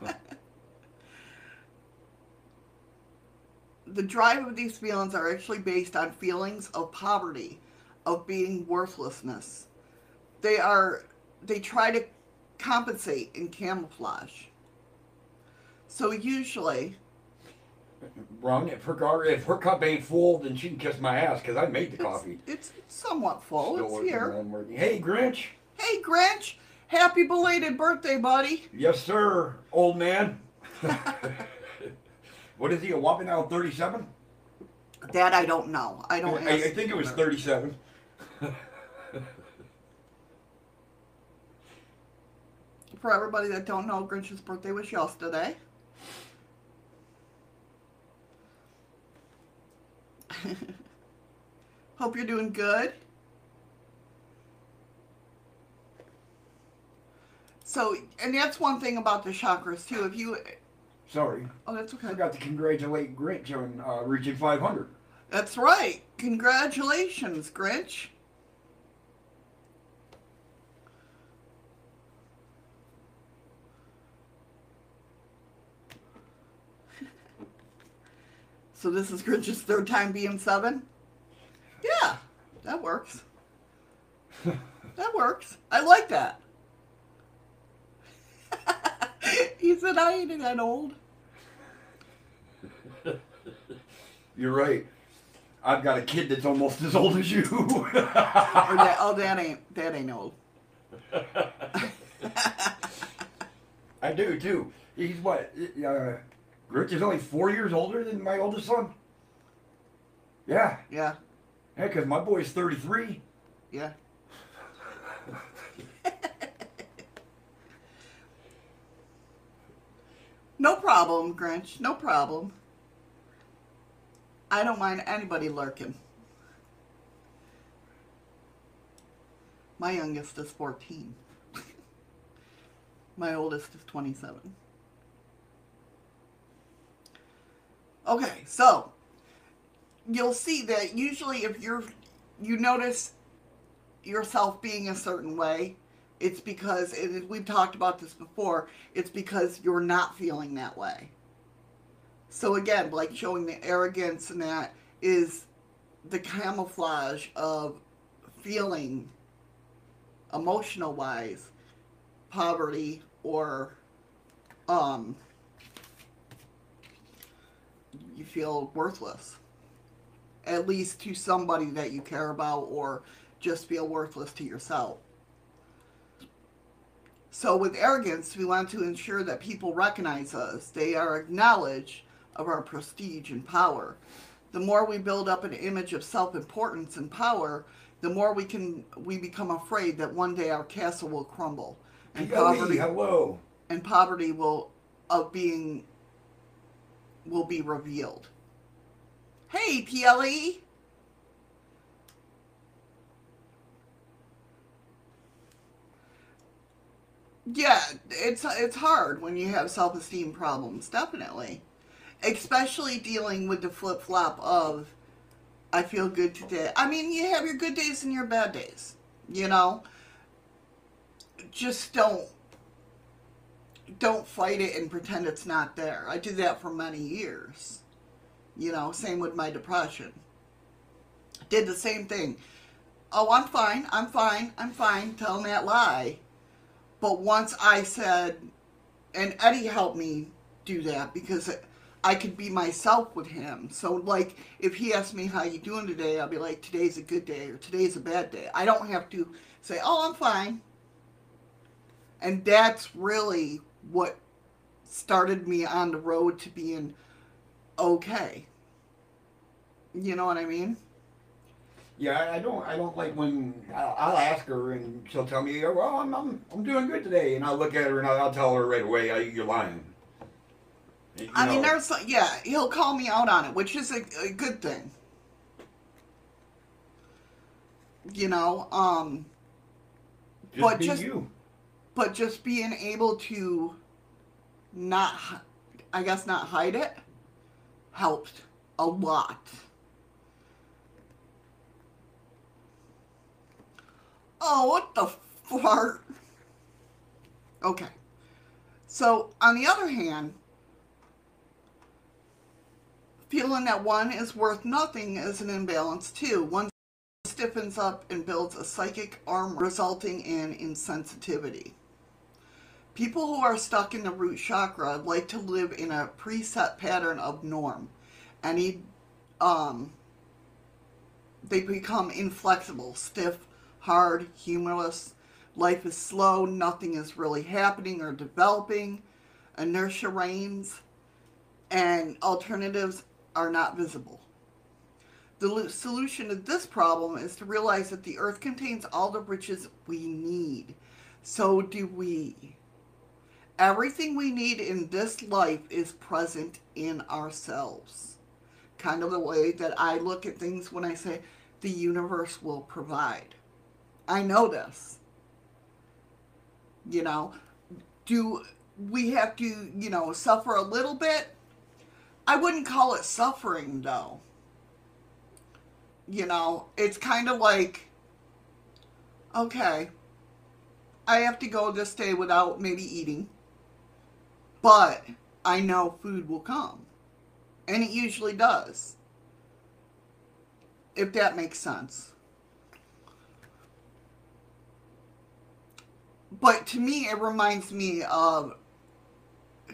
the drive of these feelings are actually based on feelings of poverty, of being worthlessness. They are they try to compensate in camouflage. So usually, Wrong. If her if her cup ain't full, then she can kiss my ass because I made the it's, coffee. it's somewhat full. Still it's here. Hey, Grinch. Hey Grinch, happy belated birthday, buddy. Yes, sir, old man. what is he? A whopping out thirty-seven? That I don't know. I don't. I, I think it was thirty-seven. For everybody that don't know, Grinch's birthday was yesterday. Hope you're doing good. So, and that's one thing about the chakras too. If you, Sorry, oh, that's okay. I forgot to congratulate Grinch on uh, reaching five hundred. That's right. Congratulations, Grinch. So this is Grinch's third time being seven? Yeah, that works. that works. I like that. he said I ain't that old. You're right. I've got a kid that's almost as old as you. That, oh, that ain't that ain't old. I do too. He's what? Uh, Grinch is only four years older than my oldest son. Yeah, Yeah, yeah, because my boy's 33. yeah. no problem, Grinch. No problem. I don't mind anybody lurking. My youngest is 14. My oldest is 27. Okay, so you'll see that usually if you're you notice yourself being a certain way, it's because it, we've talked about this before. It's because you're not feeling that way. So again, like showing the arrogance and that is the camouflage of feeling emotional wise poverty or um you feel worthless. At least to somebody that you care about or just feel worthless to yourself. So with arrogance we want to ensure that people recognize us. They are acknowledged of our prestige and power. The more we build up an image of self-importance and power the more we can we become afraid that one day our castle will crumble and poverty hello. and poverty will of being will be revealed. Hey, PLE. Yeah, it's it's hard when you have self-esteem problems, definitely. Especially dealing with the flip-flop of I feel good today. I mean, you have your good days and your bad days, you know? Just don't don't fight it and pretend it's not there. I did that for many years. You know, same with my depression. Did the same thing. Oh, I'm fine, I'm fine, I'm fine, telling that lie. But once I said, and Eddie helped me do that because I could be myself with him. So, like, if he asks me how you doing today, I'll be like, today's a good day or today's a bad day. I don't have to say, oh, I'm fine. And that's really what started me on the road to being okay. You know what I mean? Yeah, I- don't. I don't like when I'll, I'll ask her and she'll tell me, "Oh, "Well, I'm, I'm I'm doing good today," and I'll look at her and I'll, I'll tell her right away, "I- "You're lying." You I mean, know, there's, yeah, he'll call me out on it, which is a, a good thing. You know, um, just but just- you. But just being able to not, I guess, not hide it helped a lot. Oh, what the fart? Okay. So, on the other hand, feeling that one is worth nothing is an imbalance too. One stiffens up and builds a psychic armor, resulting in insensitivity. People who are stuck in the root chakra like to live in a preset pattern of norm. Any, um, they become inflexible, stiff, hard, humorless. Life is slow, nothing is really happening or developing. Inertia reigns, and alternatives are not visible. The solution to this problem is to realize that the earth contains all the riches we need. So do we. Everything we need in this life is present in ourselves. Kind of the way that I look at things when I say the universe will provide. I know this. You know, do we have to, you know, suffer a little bit? I wouldn't call it suffering though. You know, it's kind of like, okay, I have to go this day without maybe eating, but I know food will come. And it usually does. If that makes sense. But to me, it reminds me of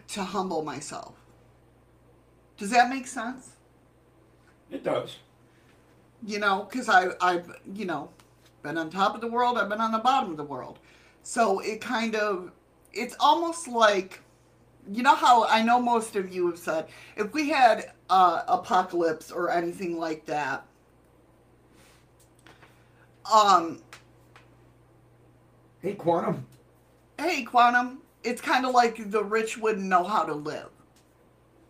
to humble myself. Does that make sense? It does. You know, because I, I've, you know, been on top of the world, I've been on the bottom of the world. So it kind of, it's almost like, you know how I know most of you have said, if we had uh, apocalypse or anything like that, um, Hey, Quantum. hey, Quantum, it's kind of like the rich wouldn't know how to live.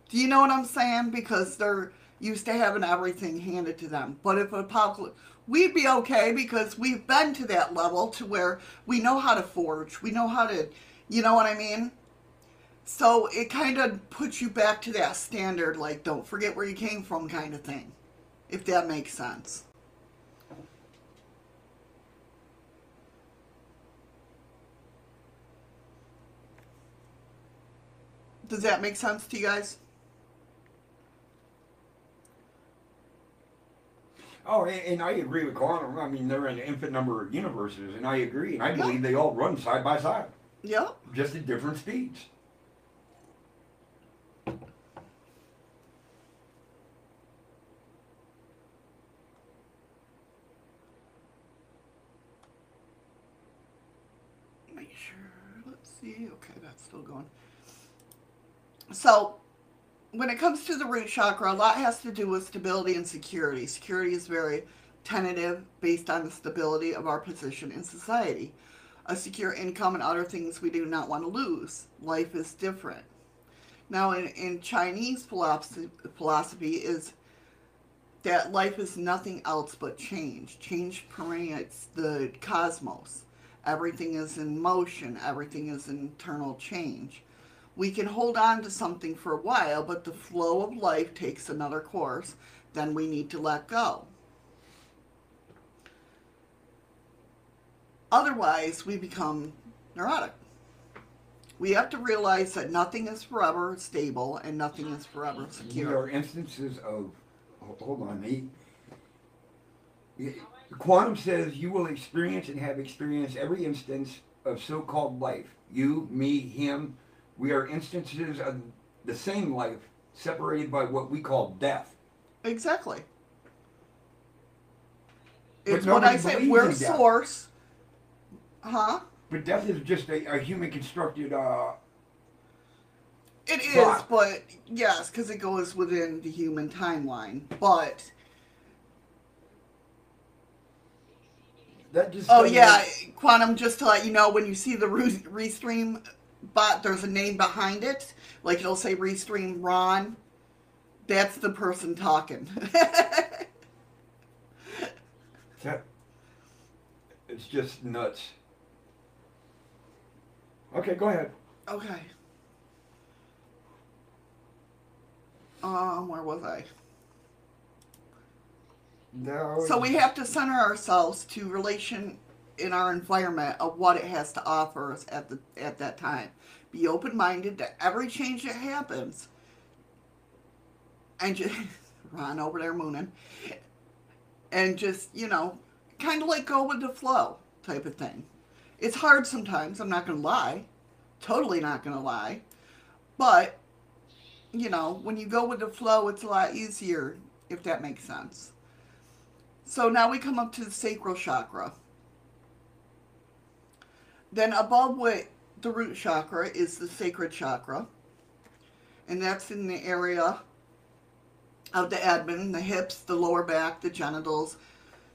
Do you know what I'm saying? Because they're used to having everything handed to them. But if apocalypse, we'd be okay because we've been to that level to where we know how to forge. We know how to, you know what I mean? So it kind of puts you back to that standard, like, don't forget where you came from kind of thing, if that makes sense. Does that make sense to you guys? Oh, and, I agree with quantum. I mean, they're in an infinite number of universes, and I agree. And I believe they all run side by side, Yep. just at different speeds. Make sure. Let's see. Okay, that's still going. So, when it comes to the root chakra, a lot has to do with stability and security. Security is very tentative based on the stability of our position in society. A secure income and other things we do not want to lose. Life is different. Now, in, in Chinese philosophy, philosophy is that life is nothing else but change. Change permeates the cosmos. Everything is in motion, everything is internal change. We can hold on to something for a while, but the flow of life takes another course, then we need to let go. Otherwise, we become neurotic. We have to realize that nothing is forever stable and nothing is forever secure. There are instances of. Hold on, he- Quantum says you will experience and have experienced every instance of so-called life. You, me, him. We are instances of the same life, separated by what we call death. Exactly. But It's what I say. believes We're in death. source. Huh? But death is just a, a human constructed. Uh, It is, But- but yes, because it goes within the human timeline. But that just. oh doesn't- yeah, quantum. Just to let you know, when you see the re- restream bot, there's a name behind it. Like it'll say restream Ron. That's the person talking. That, it's just nuts. Okay, go ahead. okay. Um, where was I? No. So we have to center ourselves to relation in our environment of what it has to offer us at the at that time. Be open minded to every change that happens, and just Ron over there mooning, and just you know, kind of like go with the flow type of thing. It's hard sometimes. I'm not gonna lie, totally not gonna lie, but you know, when you go with the flow, it's a lot easier if that makes sense. So now we come up to the sacral chakra. Then above the root chakra is the sacred chakra. And that's in the area of the abdomen, the hips, the lower back, the genitals.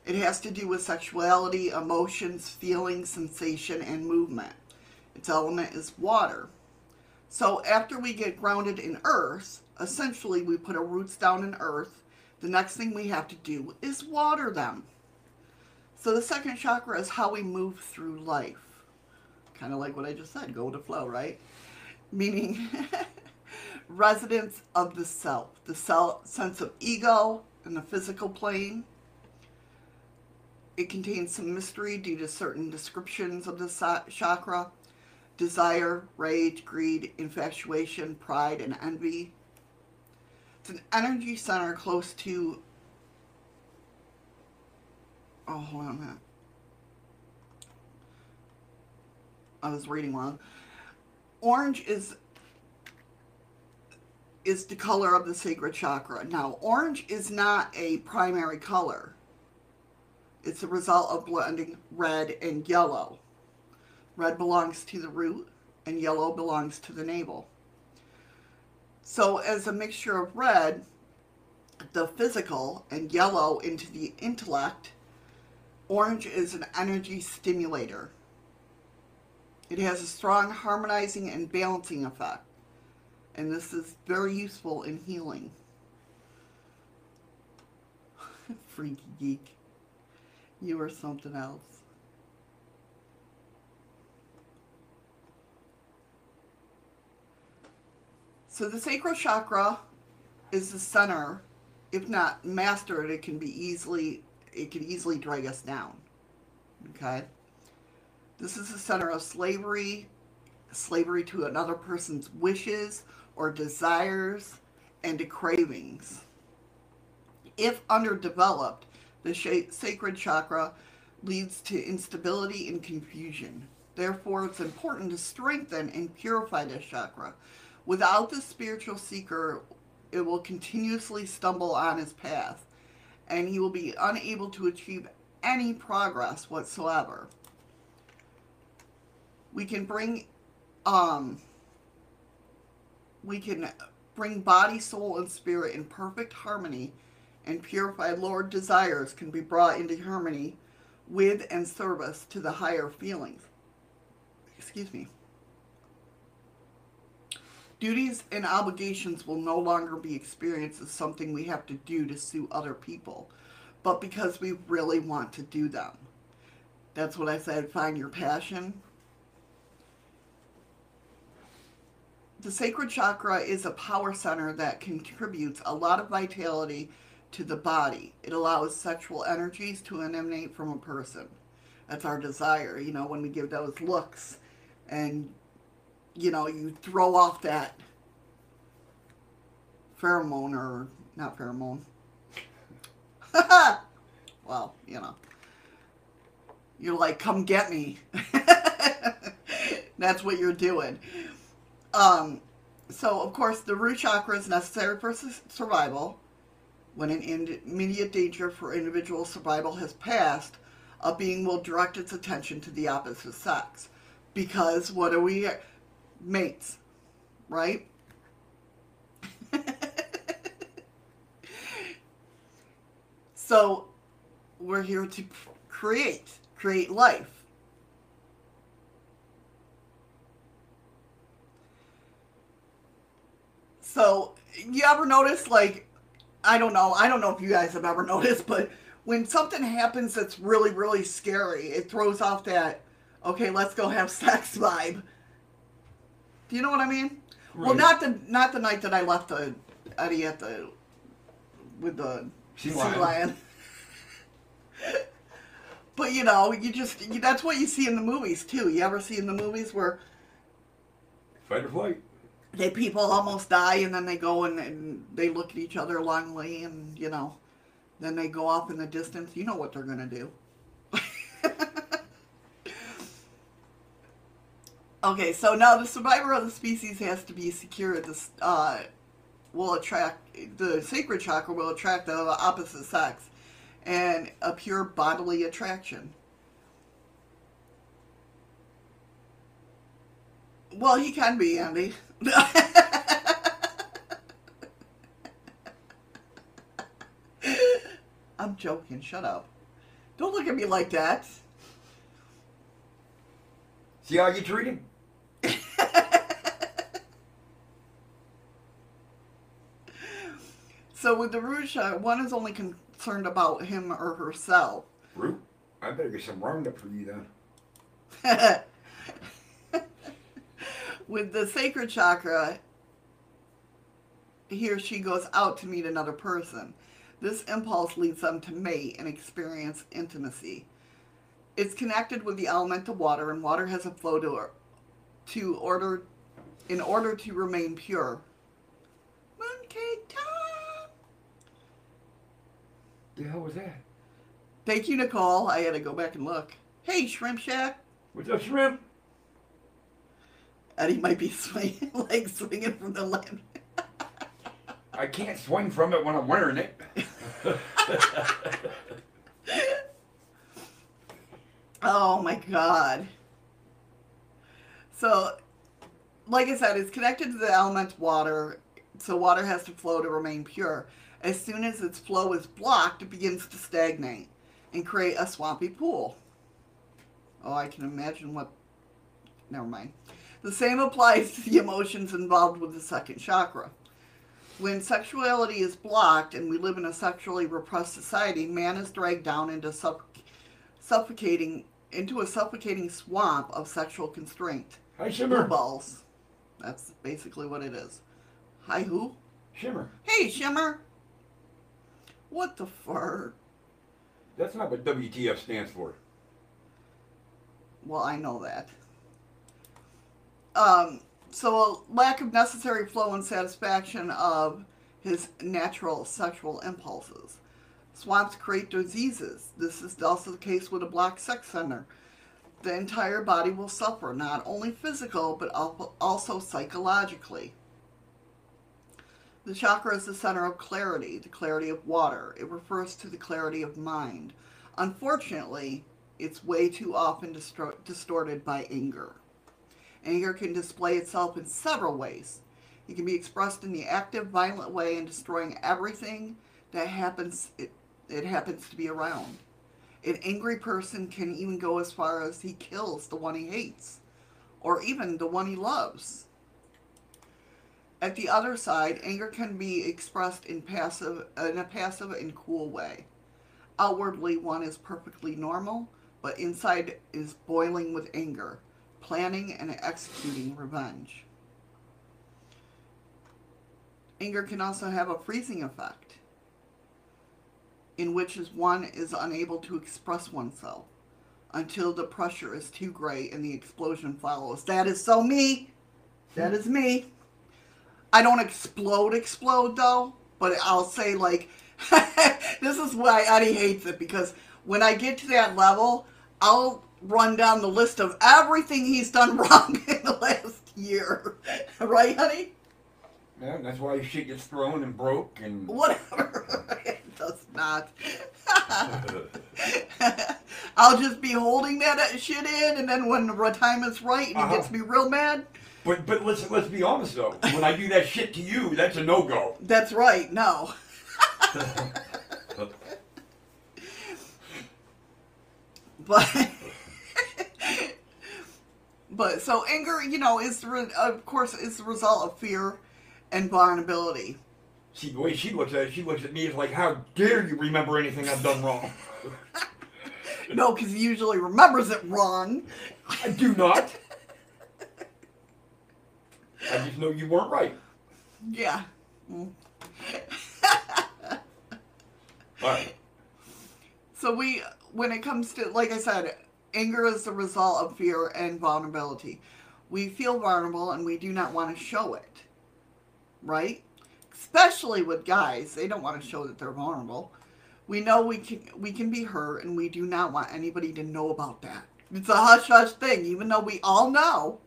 It has to do with sexuality, emotions, feeling, sensation, and movement. Its element is water. So after we get grounded in earth, essentially we put our roots down in earth. The next thing we have to do is water them. So the second chakra is how we move through life. Kind of like what I just said, go with the flow, right? Meaning residence of the self, the self, sense of ego in the physical plane. It contains some mystery due to certain descriptions of the chakra desire, rage, greed, infatuation, pride, and envy. It's an energy center close to. Oh, hold on a minute. I was reading wrong. Orange is is the color of the sacred chakra. Now, orange is not a primary color. It's a result of blending red and yellow. Red belongs to the root, and yellow belongs to the navel. So, as a mixture of red, the physical, and yellow into the intellect, orange is an energy stimulator. It has a strong harmonizing and balancing effect, and this is very useful in healing. Freaky geek. You are something else. So the sacral chakra is the center. If not mastered, it can be easily it can easily drag us down. Okay? This is the center of slavery, slavery to another person's wishes or desires and cravings. If underdeveloped, the sacred chakra leads to instability and confusion. Therefore, it's important to strengthen and purify this chakra. Without the spiritual seeker, it will continuously stumble on his path and he will be unable to achieve any progress whatsoever. We can bring um we can bring body, soul, and spirit in perfect harmony, and purified Lord desires can be brought into harmony with and service to the higher feelings. Excuse me. Duties and obligations will no longer be experienced as something we have to do to suit other people, but because we really want to do them. That's what I said find your passion. The sacred chakra is a power center that contributes a lot of vitality to the body. It allows sexual energies to emanate from a person. That's our desire, you know, when we give those looks and you know, you throw off that pheromone or not pheromone. well, you know. You're like, come get me. That's what you're doing. Um, so, of course, the root chakra is necessary for survival. When an immediate danger for individual survival has passed, a being will direct its attention to the opposite sex. Because what are we? Mates, right? so, we're here to create, create life. So, you ever notice, like, I don't know, I don't know if you guys have ever noticed, but when something happens that's really, really scary, it throws off that, okay, let's go have sex vibe. Do you know what I mean? Well, not the not the night that I left the Eddie at the with the Sea lion. but you know, you just you, that's what you see in the movies too. You ever see in the movies where Fight or flight. They people almost die and then they go and, and they look at each other longingly and you know then they go off in the distance. You know what they're going to do. Okay so now the survivor of the species has to be secure this uh, will attract the sacred chakra will attract the opposite sex and a pure bodily attraction. Well he can be andy I'm joking. Shut up. Don't look at me like that. See how you treat him? So with the Rouge, uh, one is only concerned about him or herself. Root. I better get some Roundup for you then. with the sacred chakra, he or she goes out to meet another person. This impulse leads them to mate and experience intimacy. It's connected with the element of water, and water has a flow to, to order, in order to remain pure. Mooncake time. The hell was that? Thank you, Nicole. I had to go back and look. Hey, Shrimp Shack. What's up, shrimp? Eddie might be swinging, like swinging from the lamp. I can't swing from it when I'm wearing it. Oh my god. So, like I said, it's connected to the element water, so water has to flow to remain pure. As soon as its flow is blocked, it begins to stagnate and create a swampy pool. Oh, I can imagine what. Never mind. The same applies to the emotions involved with the second chakra. When sexuality is blocked and we live in a sexually repressed society, man is dragged down into suff- suffocating into a suffocating swamp of sexual constraint. Hi, Blue Shimmer. balls. That's basically what it is. Hi, who? Shimmer. Hey, Shimmer. What the fur? That's not what WTF stands for. Well, I know that. Um, so a lack of necessary flow and satisfaction of his natural sexual impulses. Swamps create diseases. This is also the case with a black sex center. The entire body will suffer, not only physical, but also psychologically. The chakra is the center of clarity, the clarity of water. It refers to the clarity of mind. Unfortunately, it's way too often distorted by anger. Anger can display itself in several ways. It can be expressed in the active, violent way in destroying everything that happens it, it happens to be around. An angry person can even go as far as he kills the one he hates, or even the one he loves. At the other side, anger can be expressed in passive in a passive and cool way. Outwardly one is perfectly normal, but inside is boiling with anger, planning and executing revenge. Anger can also have a freezing effect, in which one is unable to express oneself until the pressure is too great and the explosion follows. That is so me. That is me. I don't explode, explode though, but I'll say like, this is why Eddie hates it because when I get to that level, I'll run down the list of everything he's done wrong in the last year. right, honey? Yeah, that's why shit gets thrown and broke and. Whatever. it does not. I'll just be holding that shit in, and then when the time is right and he Uh-huh. gets me real mad, But but let's let's be honest though. When I do that shit to you, that's a no go. that's right, no. but but so anger you know is re- of course is the result of fear and vulnerability See the way she looks at it, she looks at me as like, how dare you remember anything I've done wrong? no because he usually remembers it wrong I do not. I just know you weren't right. yeah Mm. All right. so we when it comes to like i said anger is the result of fear and vulnerability. We feel vulnerable and we do not want to show it right? Especially with guys they don't want to show that they're vulnerable. We know we can we can be hurt and we do not want anybody to know about that. It's a hush hush thing even though we all know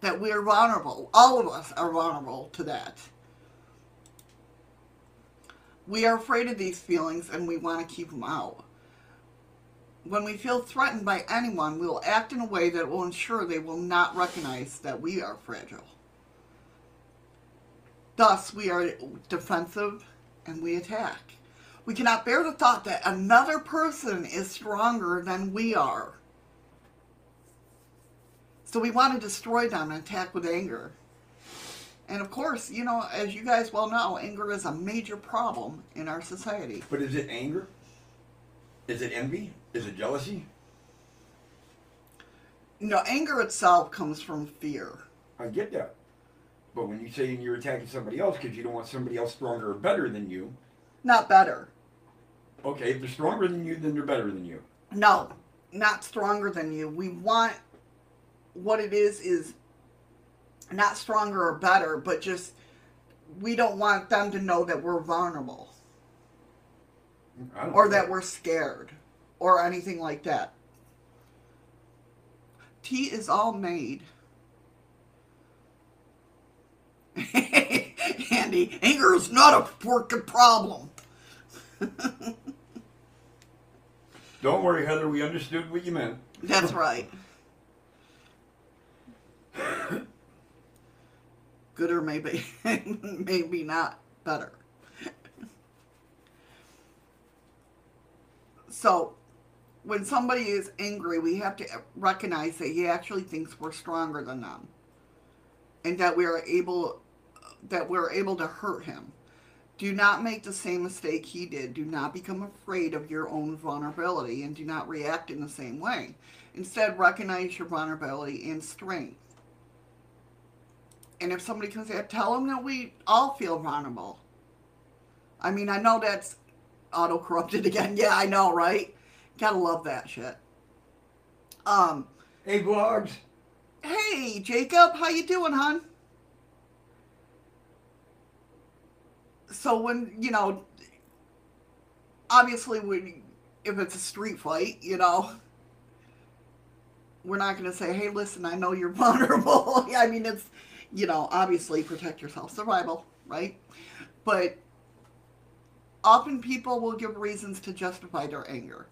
that we're vulnerable. All of us are vulnerable to that. We are afraid of these feelings and we want to keep them out when we feel threatened by anyone we will act in a way that will ensure they will not recognize that we are fragile Thus, we are defensive and we attack. We cannot bear the thought that another person is stronger than we are. So we want to destroy them and attack with anger. And of course, you know, as you guys well know, anger is a major problem in our society. But is it anger? Is it envy? Is it jealousy? No, anger itself comes from fear. I get that. But when you say you're attacking somebody else because you don't want somebody else stronger or better than you, Not better. okay, if they're stronger than you, then they're better than you. No, not stronger than you. We want what it is is not stronger or better, but just we don't want them to know that we're vulnerable or know. that we're scared or anything like that. Tea is all made. Andy, anger is not a freaking problem. Don't worry, Heather. We understood what you meant. That's right. Good or maybe, maybe not better. So, when somebody is angry, we have to recognize that he actually thinks we're stronger than them, and that we are able, that we're able to hurt him. Do not make the same mistake he did. Do not become afraid of your own vulnerability and do not react in the same way. Instead, recognize your vulnerability and strength. And if somebody comes in, tell them that we all feel vulnerable. I mean, I know that's auto corrupted again. Yeah, I know, right? Gotta love that shit. Um, Hey, vlogs. hey Jacob, how you doing, hon? So when you know, obviously, when if it's a street fight, you know, we're not gonna say, "Hey, listen, I know you're vulnerable." I mean, it's you know, obviously protect yourself, survival, right? But often people will give reasons to justify their anger.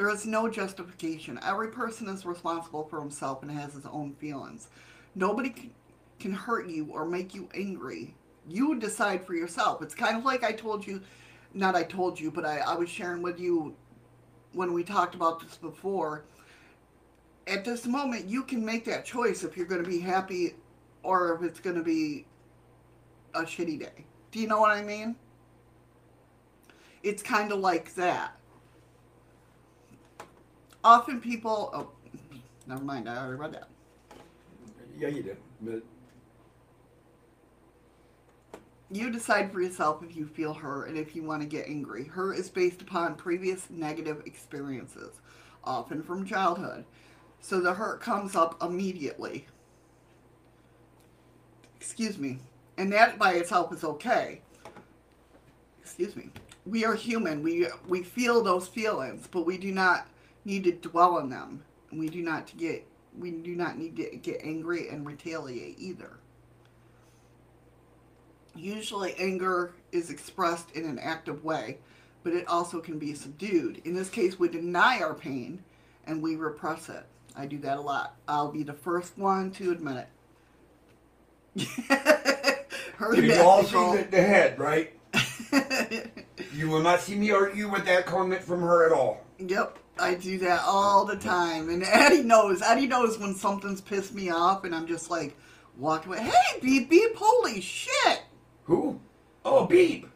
There is no justification. Every person is responsible for himself and has his own feelings. Nobody can- hurt you or make you angry. You decide for yourself. It's kind of like I told you, not I told you, but I, I was sharing with you when we talked about this before. At this moment, you can make that choice if you're going to be happy or if it's going to be a shitty day. Do you know what I mean? It's kind of like that. Often people, oh, never mind, I already read that. Yeah, you did. But You decide for yourself if you feel hurt and if you want to get angry. Hurt is based upon previous negative experiences, often from childhood. So the hurt comes up immediately. Excuse me. And that by itself is okay. Excuse me. We are human. We we feel those feelings, but we do not need to dwell on them. We do not to get we do not need to get angry and retaliate either. Usually, anger is expressed in an active way, but it also can be subdued. In this case, we deny our pain and we repress it. I do that a lot. I'll be the first one to admit it. Heard you all see the, the head, right? You will not see me argue with that comment from her at all. Yep, I do that all the time. And Eddie knows. Eddie knows when something's pissed me off and I'm just like, walking away. Hey, beep beep, holy shit. Who? Oh, Beep.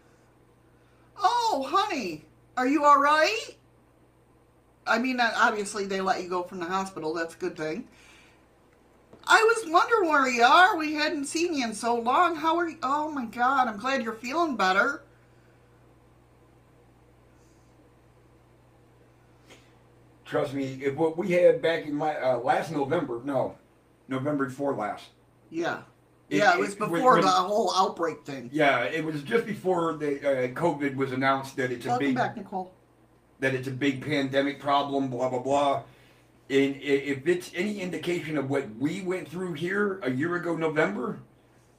Oh, honey, are you all right? I mean, uh, obviously they let you go from the hospital. That's a good thing. I was wondering where you are. We hadn't seen you in so long. How are you? Oh my God, I'm glad you're feeling better. Trust me, if what we had back in my uh, last November, no, November before last. Yeah. It- yeah, it was it- before the whole outbreak thing. Yeah, it was just before the uh, COVID was announced that it's a Welcome big back, Nicole. that it's a big pandemic problem, blah blah blah. And if it's any indication of what we went through here a year ago, November,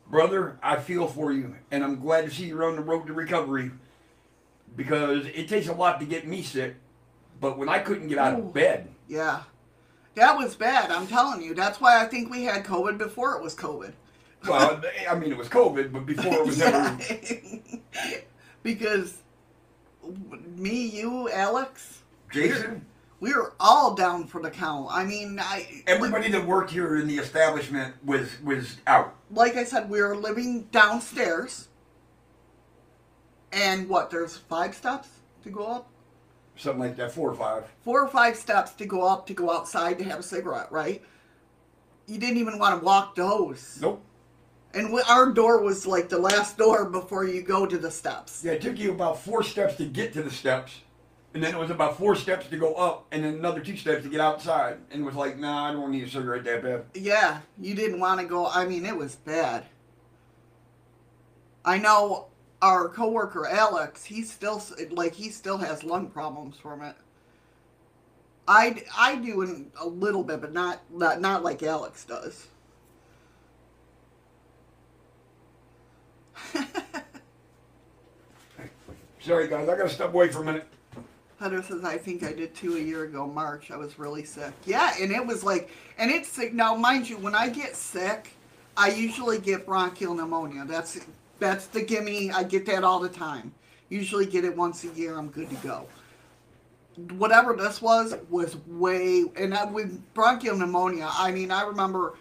brother, I feel for you, and I'm glad to see you're on the road to recovery. Because it takes a lot to get me sick, but when I couldn't get out of bed, Yeah. That was bad, I'm telling you. That's why I think we had COVID before it was COVID. well, I mean it was COVID, but before it was ever. Because me, you, Alex, Jason, we were all down for the count. I mean, I everybody that worked here in the establishment was was out. like I said, we were living downstairs. And what? There's five steps to go up. Something like that, four or five. Four or five steps to go up to go outside to have a cigarette, right? You didn't even want to walk those. Nope. And we, our door was like the last door before you go to the steps. Yeah, it took you about four steps to get to the steps, and then it was about four steps to go up, and then another two steps to get outside. And it was like, nah, I don't need a cigarette that bad. Yeah, you didn't want to go. I mean, it was bad. I know our coworker Alex. He's still like he still has lung problems from it. I I do in a little bit, but not not not like Alex does. Sorry, guys, I gotta step away for a minute. Hunter says, I think I did two a year ago, March. I was really sick. Yeah, and it was like, and it's sick. Now, mind you, when I get sick, I usually get bronchial pneumonia. That's that's the gimme. I get that all the time. Usually get it once a year. I'm good to go. Whatever this was was way, and I, with bronchial pneumonia, I mean, I remember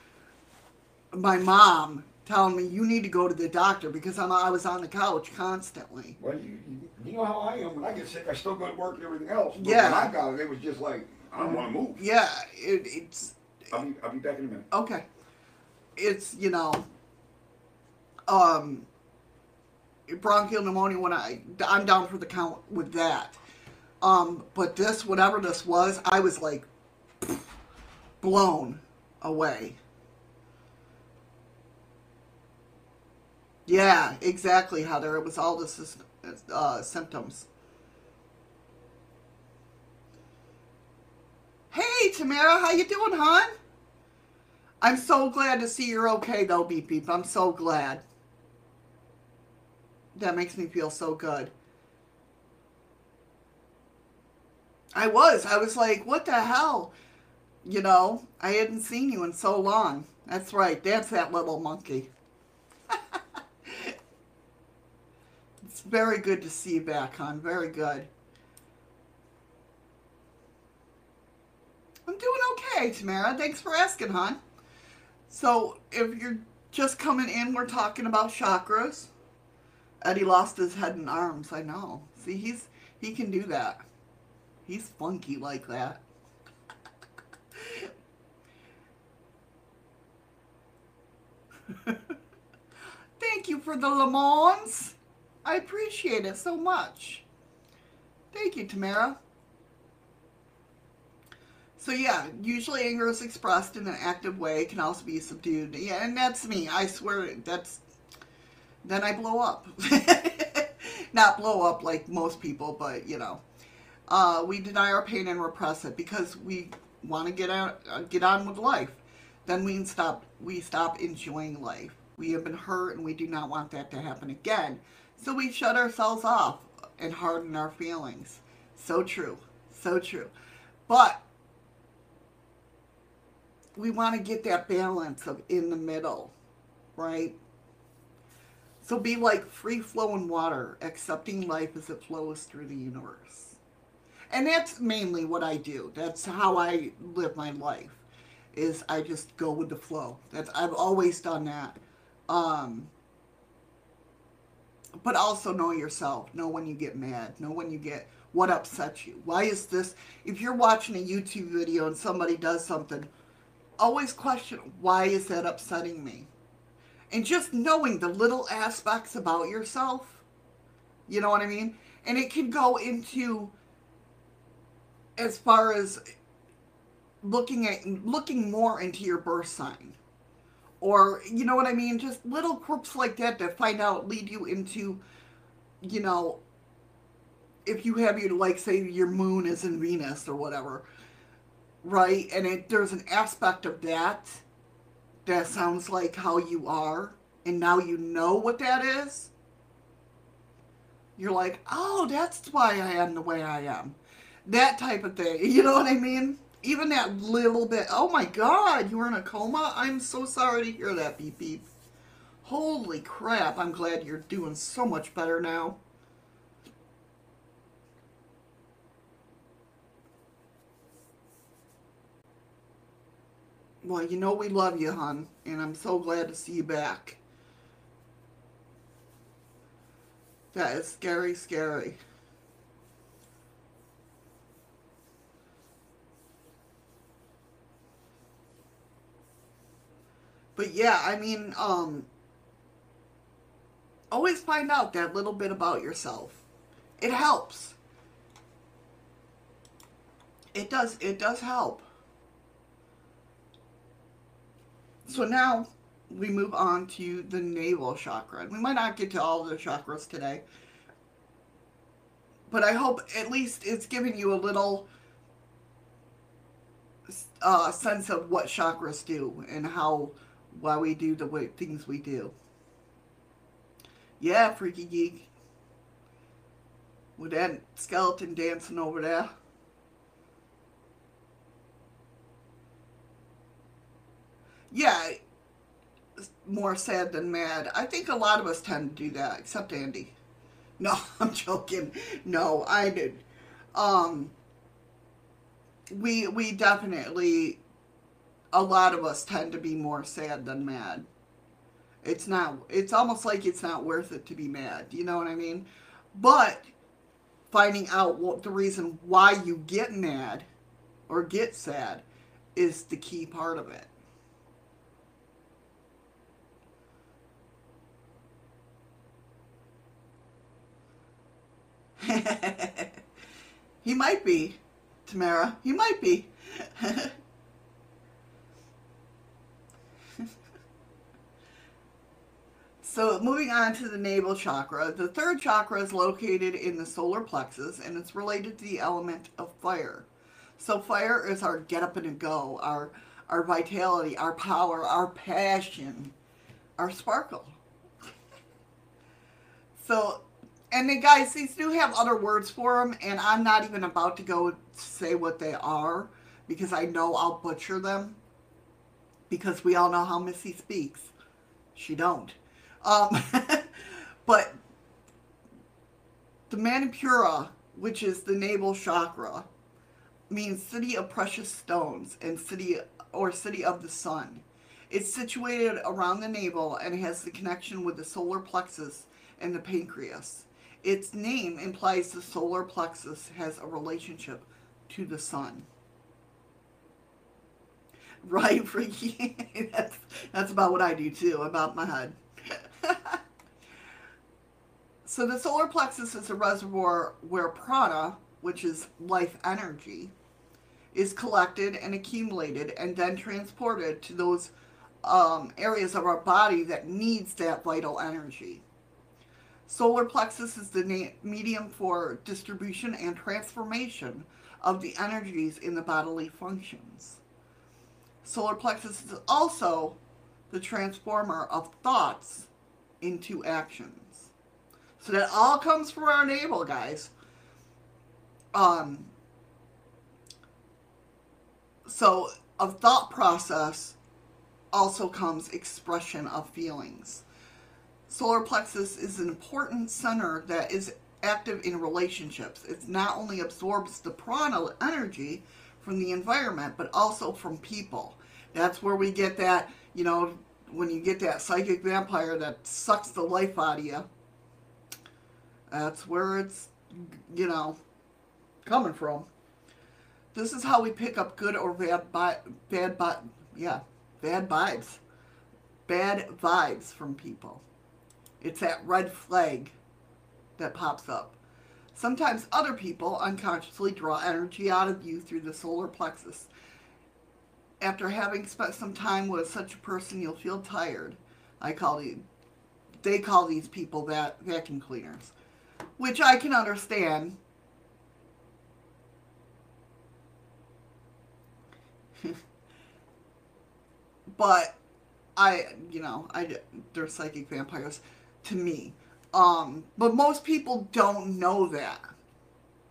my mom telling me you need to go to the doctor because I'm, I was on the couch constantly. Well, you, you- know how I am. When I get sick, I still go to work and everything else. But Yeah. When I got it, it was just like, I don't want to move. Yeah, it, it's I'll be, I'll be back in a minute. Okay. It's, you know, um, bronchial pneumonia when I I'm down for the count with that. Um, but this, whatever this was, I was like blown away. Yeah, exactly, Heather. It was all the uh, symptoms. Hey, Tamara, how you doing, hon? I'm so glad to see you're okay, though, Beep Beep. I'm so glad. That makes me feel so good. I was. I was like, what the hell? You know, I hadn't seen you in so long. That's right. That's that little monkey. it's very good to see you back, hon. Very good. I'm doing okay, Tamara. Thanks for asking, hon. So, if you're just coming in, we're talking about chakras. Eddie lost his head and arms. I know. See, he's he can do that. He's funky like that. Thank you for the lemons. I appreciate it so much. Thank you, Tamara. So yeah, usually anger is expressed in an active way. It can also be subdued. Yeah, and that's me. I swear that's then I blow up. Not blow up like most people, but you know. Uh, we deny our pain and repress it because we want to get out, uh, get on with life. Then we stop, we stop enjoying life. We have been hurt and we do not want that to happen again. So we shut ourselves off and harden our feelings. So true. So true. But we want to get that balance of in the middle, right? So be like free flowing water, accepting life as it flows through the universe. And that's mainly what I do. That's how I live my life. Is I just go with the flow. That's I've always done that. Um, but also know yourself. Know when you get mad. Know when you get what upsets you. Why is this? If you're watching a YouTube video and somebody does something, always question why is that upsetting me? And just knowing the little aspects about yourself. You know what I mean? And it can go into as far as looking at looking more into your birth sign or you know what i mean just little quirks like that that find out lead you into you know if you have your like say your moon is in venus or whatever right and it there's an aspect of that that sounds like how you are and now you know what that is you're like oh that's why i am the way i am that type of thing you know what i mean even that little bit. Oh my God, you were in a coma? I'm so sorry to hear that, beep beep. Holy crap, I'm glad you're doing so much better now. Well, you know we love you, hon, and I'm so glad to see you back. That is scary, scary. But yeah, I mean, um, always find out that little bit about yourself. It helps. It does, it does help. So now we move on to the navel chakra. We might not get to all the chakras today. But I hope at least it's giving you a little uh, sense of what chakras do and how why we do the way things we do. Yeah, freaky geek. With that skeleton dancing over there. Yeah, more sad than mad. I think a lot of us tend to do that, except Andy. No, I'm joking. No, I did. Um, we we definitely a lot of us tend to be more sad than mad. It's not, it's almost like it's not worth it to be mad. You know what I mean? But finding out what the reason why you get mad or get sad is the key part of it. he might be, Tamara. He might be. so moving on to the navel chakra, the third chakra is located in the solar plexus and it's related to the element of fire. So fire is our get up and go, our our vitality, our power, our passion, our sparkle. So, and then guys, these do have other words for them, and I'm not even about to go say what they are because I know I'll butcher them. Because we all know how Missy speaks. She don't. Um, but the Manipura, which is the navel chakra, means city of precious stones and city or city of the sun. It's situated around the navel and has the connection with the solar plexus and the pancreas. Its name implies the solar plexus has a relationship to the sun. Right, Freaky? that's, that's about what I do too, about my head. so the solar plexus is a reservoir where prana, which is life energy, is collected and accumulated and then transported to those um, areas of our body that needs that vital energy. Solar plexus is the medium for distribution and transformation of the energies in the bodily functions. Solar plexus is also the transformer of thoughts into actions. So that all comes from our navel, guys. Um, so a thought process also comes expression of feelings. Solar plexus is an important center that is active in relationships. It not only absorbs the prana energy from the environment, but also from people. That's where we get that, you know, when you get that psychic vampire that sucks the life out of you. That's where it's, you know, coming from. This is how we pick up good or bad, bad, bad, yeah, bad vibes. Bad vibes from people. It's that red flag that pops up. Sometimes other people unconsciously draw energy out of you through the solar plexus. After having spent some time with such a person, you'll feel tired. I call these, they call these people that vacuum cleaners, which I can understand but I, you know, I they're psychic vampires to me. Um, but most people don't know that.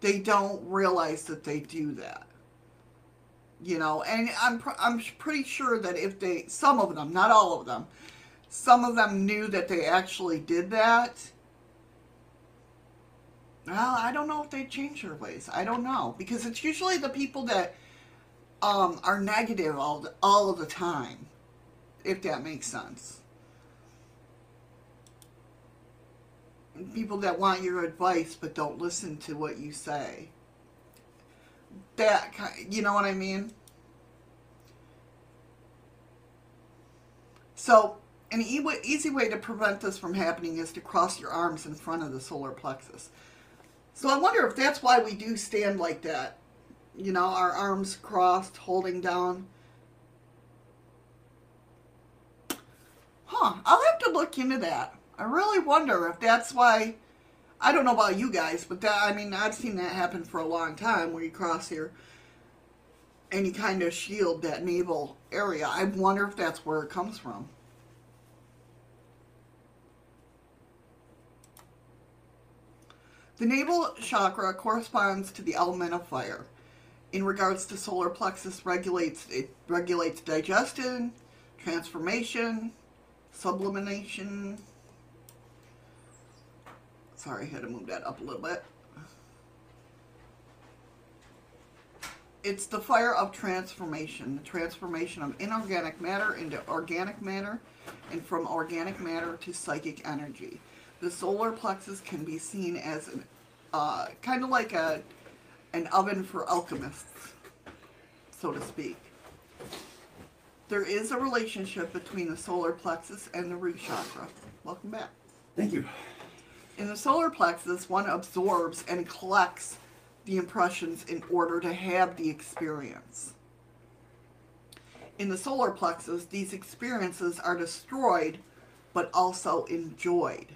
They don't realize that they do that. You know, and I'm I'm pretty sure that if they some of them, not all of them, some of them knew that they actually did that. Well, I don't know if they change their ways. I don't know because it's usually the people that um, are negative all the, all of the time if that makes sense. People that want your advice but don't listen to what you say. That you know what I mean? So, an easy way to prevent this from happening is to cross your arms in front of the solar plexus. So I wonder if that's why we do stand like that. You know, our arms crossed, holding down. Huh, I'll have to look into that. I really wonder if that's why. I don't know about you guys, but that, I mean, I've seen that happen for a long time where you cross here and you kind of shield that navel area. I wonder if that's where it comes from. The navel chakra corresponds to the element of fire. In regards to solar plexus regulates it regulates digestion, transformation, sublimation. Sorry, I had to move that up a little bit. It's the fire of transformation, the transformation of inorganic matter into organic matter, and from organic matter to psychic energy. The solar plexus can be seen as an, uh, kind of like a, an oven for alchemists, so to speak. There is a relationship between the solar plexus and the root chakra. Welcome back. Thank you. In the solar plexus, one absorbs and collects the impressions in order to have the experience. In the solar plexus, these experiences are destroyed but also enjoyed.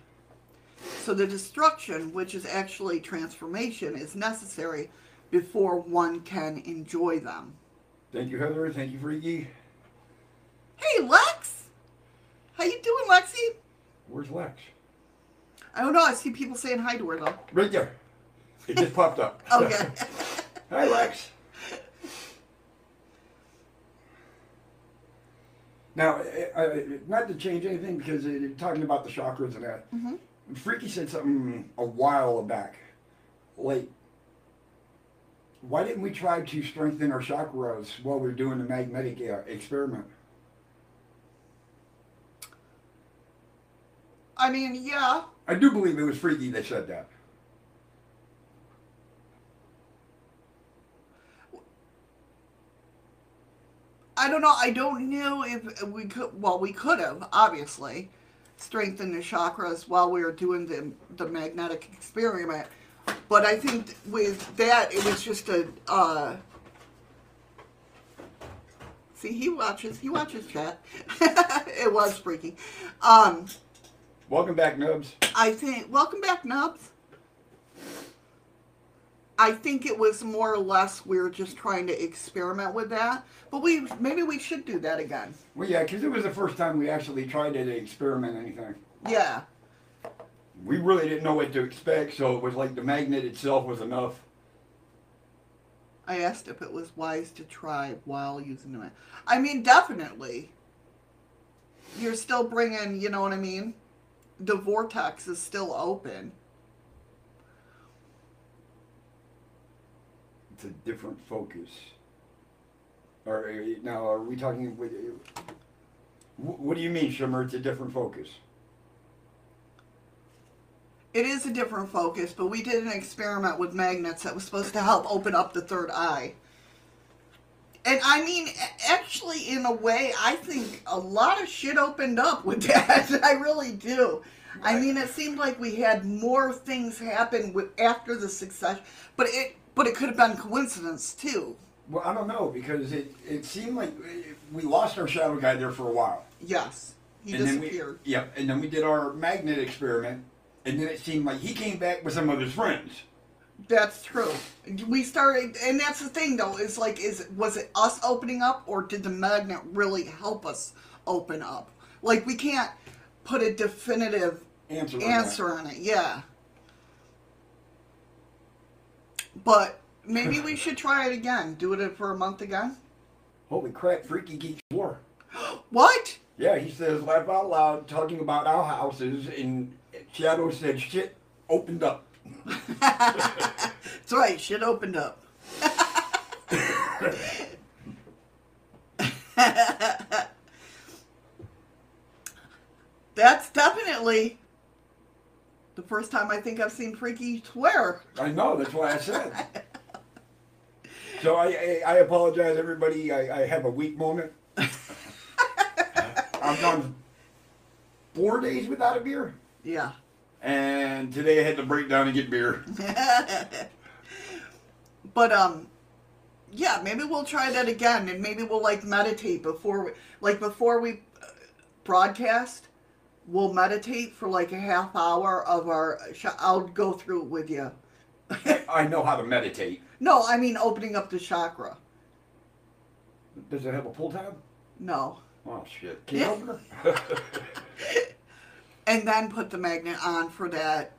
So the destruction, which is actually transformation, is necessary before one can enjoy them. Thank you, Heather. Thank you, Freaky. Hey, Lex! How you doing, Lexi? Where's Lex? I don't know. I see people saying hi to her though. Right there. It just popped up. Okay. Hi, Lex. Now, uh, not to change anything because uh, talking about the chakras and that, Freaky said something a while back. Like, why didn't we try to strengthen our chakras while we were doing the magnetic uh, experiment? I mean, yeah. I do believe it was Freaky that said that. I don't know. I don't know if we could. Well, we could have obviously strengthened the chakras while we were doing the the magnetic experiment, but I think with that it was just a. Uh, see, he watches. He watches chat. it was freaky. Um, Welcome back, Nubs. I think. Welcome back, Nubs. I think it was more or less we were just trying to experiment with that, but we maybe we should do that again. Well, yeah, because it was the first time we actually tried to experiment anything. Yeah. We really didn't know what to expect, so it was like the magnet itself was enough. I asked if it was wise to try while using the. ma- I mean, definitely. You're still bringing, you know what I mean? The vortex is still open. It's a different focus. Or now, are we talking? With, what do you mean, Shimmer? It's a different focus. It is a different focus, but we did an experiment with magnets that was supposed to help open up the third eye. And I mean, actually, in a way, I think a lot of shit opened up with that. I really do. I mean, it seemed like we had more things happen with after the success, but it but it could have been coincidence too. Well, I don't know because it, it seemed like uh, we lost our shadow guy there for a while. Yes, he and then we, disappeared. yep, and then we did our magnet experiment, and then it seemed like he came back with some of his friends. That's true. We started, and that's the thing though. Is like, is was it us opening up, or did the magnet really help us open up? Like, we can't put a definitive Answer. on answer on it. Yeah. But maybe we should try it again. Do it for a month again. Holy crap! Freaky Geek swore. What? Yeah, he says laugh out loud talking about our houses, and Shadow said shit opened up. That's right. Shit opened up. That's definitely the first time I think I've seen Freaky swear. I know. That's why I said. so I, I, I apologize, everybody. I, I have a weak moment. I've gone four days without a beer, Yeah. And today I had to break down and get beer. But um yeah, maybe we'll try that again and maybe we'll like meditate before we like before we uh, broadcast. We'll meditate for like a half hour of our sh- I'll go through it with you. I know how to meditate. No, I mean opening up the chakra. Does it have a pull tab? No. Oh shit! Can you open it? And then put the magnet on for that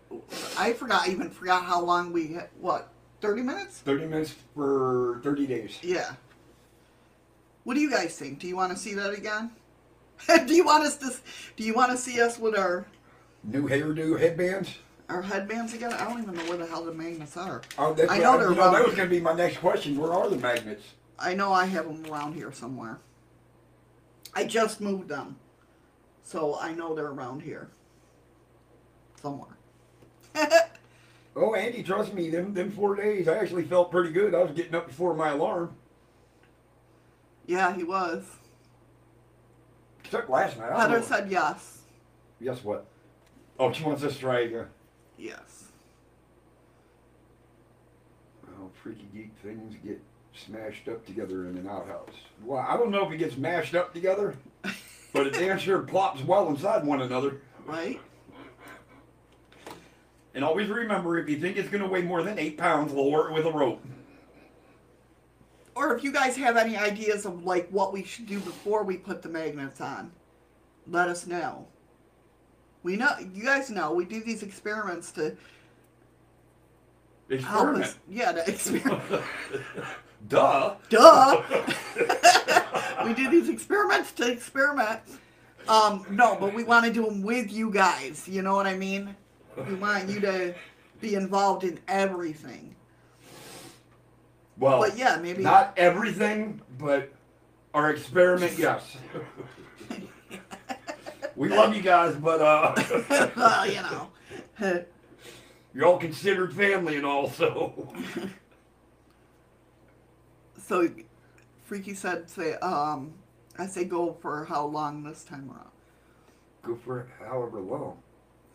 I forgot even forgot how long we had, what 30 minutes? Thirty minutes for thirty days. Yeah. What do you guys think? Do you want to see that again? do you want us to? Do you want to see us with our New hairdo headbands. our headbands again? I don't even know where the hell the magnets are. Oh, that's I what- know they're you know, that was going to be my next question. Where are the magnets? I know I have them around here somewhere. I just moved them, so I know they're around here somewhere. Oh, Andy, trust me, them them four days, I actually felt pretty good. I was getting up before my alarm. yeah, he was. Except last night. I don't Heather said yes. Yes, what? Oh, she wants us to try again. Yes. Well, freaky geek things get smashed up together in an outhouse. Well, I don't know if it gets mashed up together, but it damn sure plops well inside one another. Right? And always remember, if you think it's going to weigh more than eight pounds, lower it with a rope. Or if you guys have any ideas of like what we should do before we put the magnets on, let us know. We know you guys know we do these experiments to help Experiment. us. Yeah, to experiment. Duh. Duh. we do these experiments to experiment. Um, no, but we want to do them with you guys. You know what I mean? We want you to be involved in everything. Well, But yeah, maybe- not everything, but our experiment, yes. we love you guys, but uh, well, you know. you're all considered family and all, so So, Freaky said, "Say, um, I say go for how long this time around? go for however long.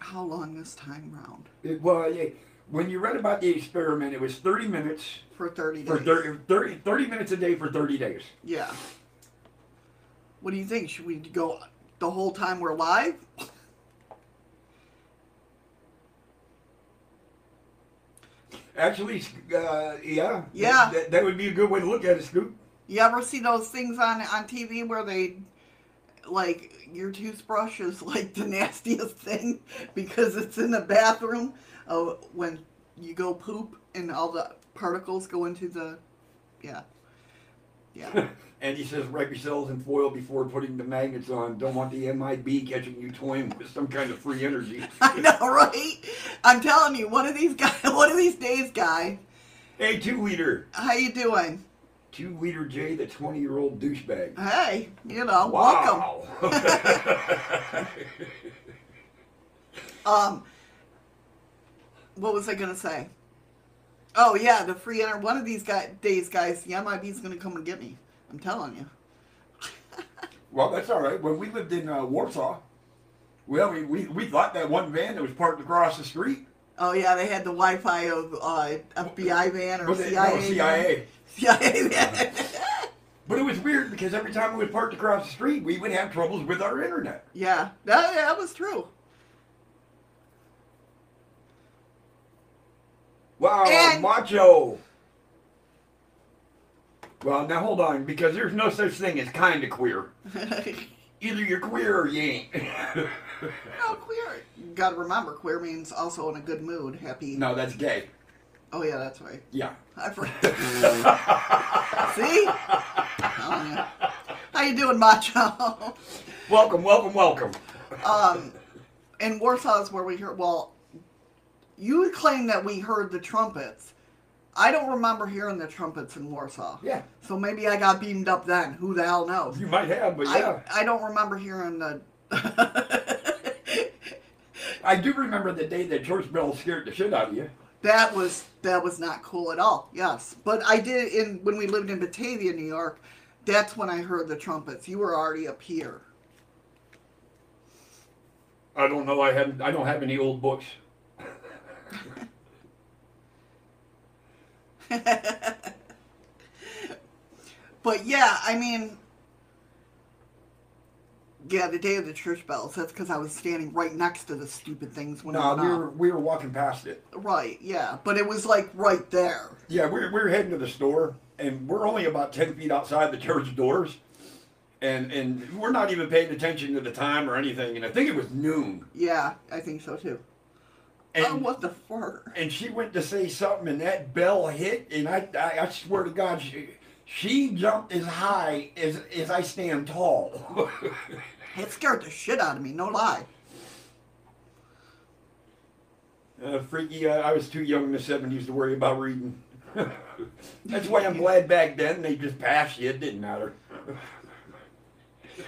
How long this time round? It, well, yeah, when you read about the experiment, it was 30 minutes For thirty days. for 30, 30, 30 minutes a day for 30 days. Yeah. What do you think? Should we go the whole time we're live? Actually, uh, yeah, Yeah. that, that would be a good way to look at it, Scoop. You ever see those things on on TV where they like your toothbrush is like the nastiest thing because it's in the bathroom uh, when you go poop and all the particles go into the yeah yeah And he says, wrap yourselves in foil before putting the magnets on. Don't want the MIB catching you toying with some kind of free energy. I know right I'm telling you one of these guys one of these days guy hey, two liter. how you doing Two liter J, the 20 year old douchebag. hey you know welcome Um, what was I gonna say? Oh yeah, the free enter. One of these guy, days, guys, the MIB's gonna come and get me. I'm telling you. well, that's all right. When we lived in uh, Warsaw, well, we, we, we thought that one van that was parked across the street Oh yeah, they had the Wi-Fi of uh, FBI van or it- CIA. no, CIA. Van. But it was weird because every time we was parked across the street, we would have troubles with our internet. yeah, that, that was true. Wow, And- macho. Well, now hold on, because there's no such thing as kind of queer. Either you're queer or you ain't. no queer. Got to remember, queer means also in a good mood, happy. no, that's gay. Oh yeah, that's right. Yeah. I forgot. See? Telling you. How you doing, Macho? Welcome, welcome, welcome. um, in Warsaw is where we heard. Well, you claim that we heard the trumpets. I don't remember hearing the trumpets in Warsaw. Yeah. So maybe I got beamed up then. Who the hell knows? You might have, but yeah. I I don't remember hearing the. I, do remember the day that church bell scared the shit out of you. That was that was not cool at all. Yes, but I did in when we lived in Batavia, New York. That's when I heard the trumpets. You were already up here. I don't know. I hadn't. I don't have any old books. But yeah, I mean, yeah, the day of the church bells. That's because I was standing right next to the stupid things when No, we were we were walking past it. Right, yeah, but it was like right there. Yeah, we were, we were heading to the store, and we're only about ten feet outside the church doors, and and we're not even paying attention to the time or anything. And I think it was noon. Yeah, I think so too. Oh, and oh, what the fuck? and she went to say something, and that bell hit, and I I, I swear to God, she she jumped as high as as I stand tall. It scared the shit out of me. No lie. Uh, freaky, uh, I was too young in the 70s to worry about reading. That's why I'm glad back then they just passed you. It didn't matter.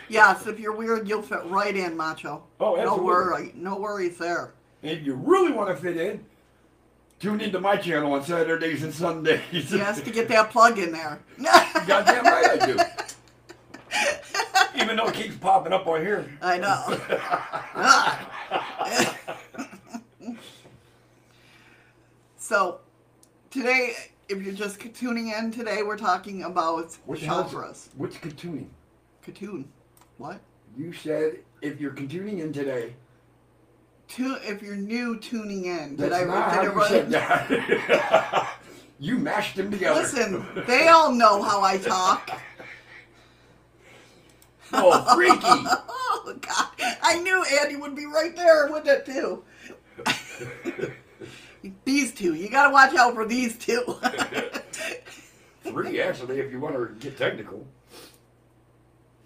Yes, if you're weird, you'll fit right in, Macho. Oh, absolutely. No worry, no worries there. And if you really want to fit in, tune into my channel on Saturdays and Sundays. Yes, to get that plug in there. Goddamn right I do. Even though it keeps popping up on here. I know. So today, if you're just tuning in, today we're talking about hell's- chakras. What's catooning? Katoon. What? You said if you're tuning in today. To, if you're new tuning in, did That's I not did how I you write- said that. you mashed them together. Listen, they all know how I talk. Oh, freaky. Oh God! I knew Andy would be right there with it too. these two, you gotta watch out for these two. Three, actually, if you want to get technical.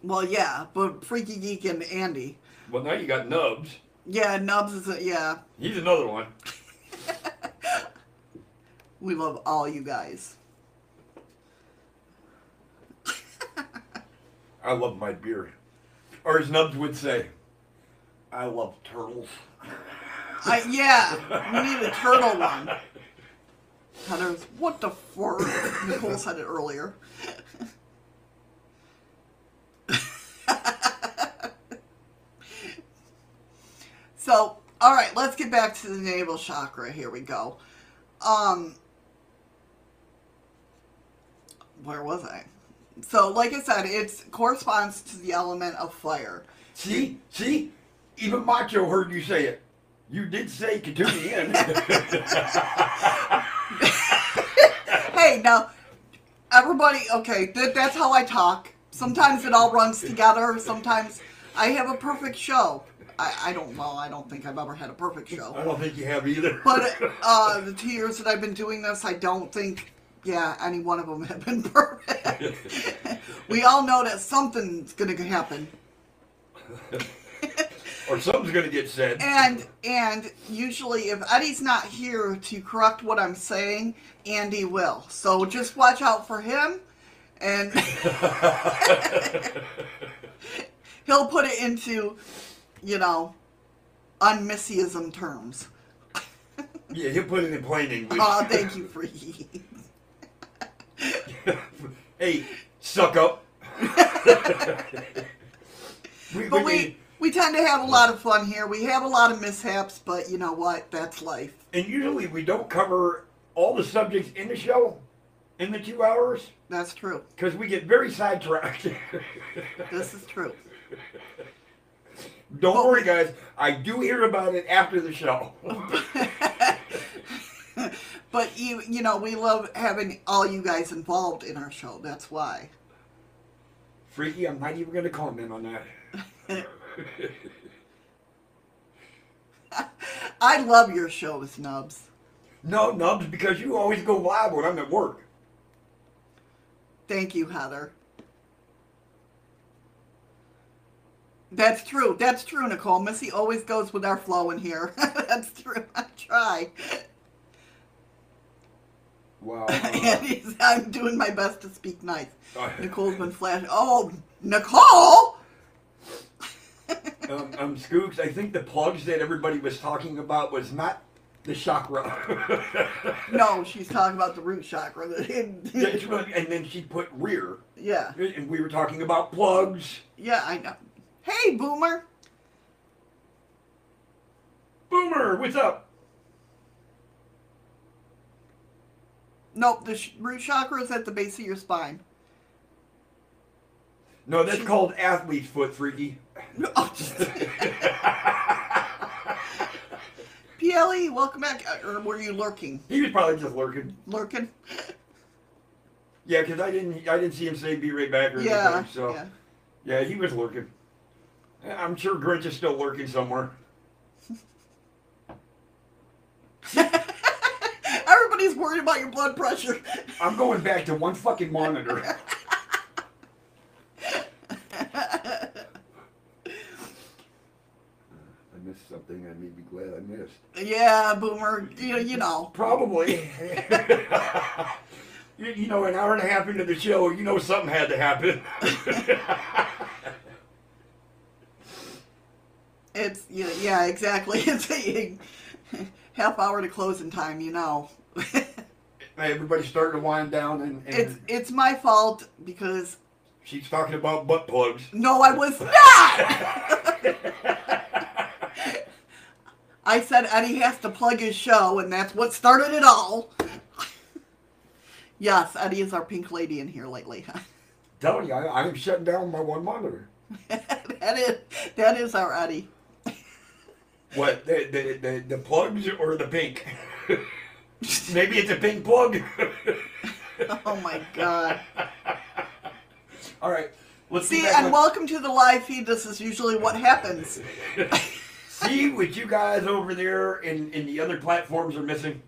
well, yeah, but Freaky Geek and Andy. Well, now you got Nubs. Yeah, Nubs is a, yeah. He's another one. We love all you guys. I love my beer. Or as Nubs would say, I love turtles. I yeah, we need a turtle one. Heather's what the fuck? Nicole said it earlier. so, all right, let's get back to the navel chakra. Here we go. Um, where was I? So, like I said, it corresponds to the element of fire. See? See? Even Macho heard you say it. You did say Katuni in. hey, now, everybody, okay, that, that's how I talk. Sometimes it all runs together. Sometimes I have a perfect show. I, I don't, well, I don't think I've ever had a perfect show. I don't think you have either. But uh, the two years that I've been doing this, I don't think, yeah, any one of them have been perfect. we all know that something's going to happen. or something's going to get said. And and usually if Eddie's not here to correct what I'm saying, Andy will. So just watch out for him and he'll put it into, you know, unmissyism terms. yeah, he'll put it in plain English. Oh, thank you, Freaky. hey, suck up. we, But we- we we tend to have a lot of fun here. We have a lot of mishaps, but you know what? That's life. and usually we don't cover all the subjects in the show in the two hours That's true. because we get very sidetracked. This is true. don't worry, guys. I do hear about it after the show. But you you know, we love having all you guys involved in our show. That's why. Freaky, I'm not even going to comment on that. I love your shows, Nubs. No, Nubs, because you always go live when I'm at work. Thank you, Heather. That's true. That's true, Nicole. Missy always goes with our flow in here. That's true. I try. Wow. and he's, I'm doing my best to speak nice. Nicole's been flashing. Oh, Nicole! um, um, Scoops, I think the plugs that everybody was talking about was not the chakra. No, she's talking about the root chakra. And then she put rear, yeah. and we were talking about plugs. Yeah, I know. Hey, Boomer. Boomer, what's up? Nope, the sh- root chakra is at the base of your spine. No, that's called athlete's foot, freaky. Just- PLE, welcome back. Uh, Or were you lurking? He was probably just lurking. Lurking? Yeah, because I didn't, I didn't see him say "be right back" or Yeah. anything. So yeah. yeah, he was lurking. I'm sure Grinch is still lurking somewhere. Everybody's worried about your blood pressure. I'm going back to one fucking monitor. I missed something I may be glad I missed. yeah, Boomer. You, you know. Probably. you, you know, an hour and a half into the show, you know something had to happen. It's yeah, yeah, exactly. It's a half hour to closing time. You know. Everybody's starting to wind down, and, and it's it's my fault because she's talking about butt plugs. no, I was not. I said Eddie has to plug his show, and that's what started it all. yes, Eddie is our pink lady in here lately. Telling you, I, I'm shutting down my one monitor. that is that is our Eddie. What the the the, the plugs or the pink? Maybe it's a pink plug. Oh my god. All right, let's See, and welcome to the live feed. This is usually what happens. see what you guys over there in in the other platforms are missing.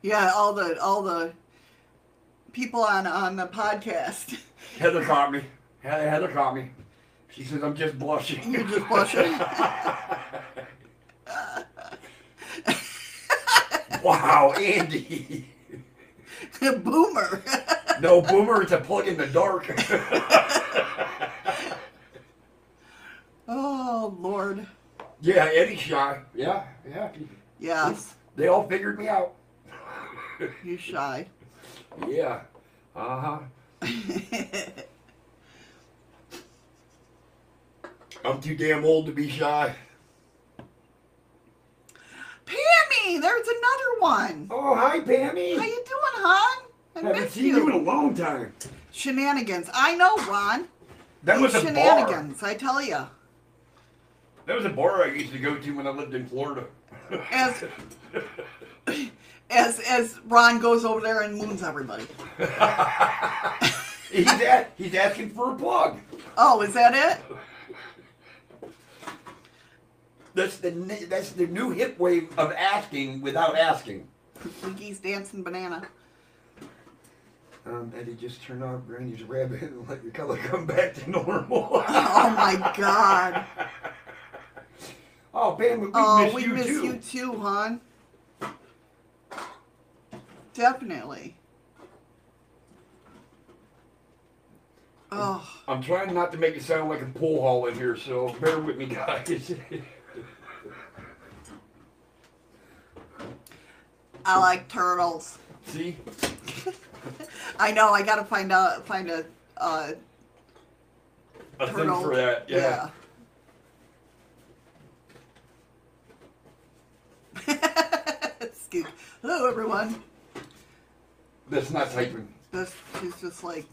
Yeah, all the all the people on on the podcast. Heather caught me. Heather, Heather caught me. She says I'm just blushing. You're just blushing. Wow, Andy. The boomer. No, Boomer, it's a plug in the dark. oh Lord. yeah, Eddie's shy. Yeah, yeah. Yes, They all figured me out. you shy. Yeah. Uh huh. I'm too damn old to be shy. Pammy, there's another one. Oh, hi, Pammy. How you doing, hon? I Haven't missed seen you. you in a long time. Shenanigans. I know, Ron. That was a bar. Shenanigans, I tell you. That was a bar I used to go to when I lived in Florida. As as as Ron goes over there and moons everybody. he's at, he's asking for a plug. Oh, is that it? That's the ni- that's the new hip wave of asking without asking. Winky's dancing banana. Um, Eddie, just turn off Granny's rabbit and let your color come back to normal. Oh my god. Oh, Pam, we Oh, miss we you miss too. you too, hon. Definitely. Oh, I'm trying not to make it sound like a pool hall in here, so bear with me, guys. I like turtles. See? I know. I gotta find out. Find a uh, A turtle. thing for that, yeah. yeah. Scoop. Hello, everyone. That's not typing. This she's just like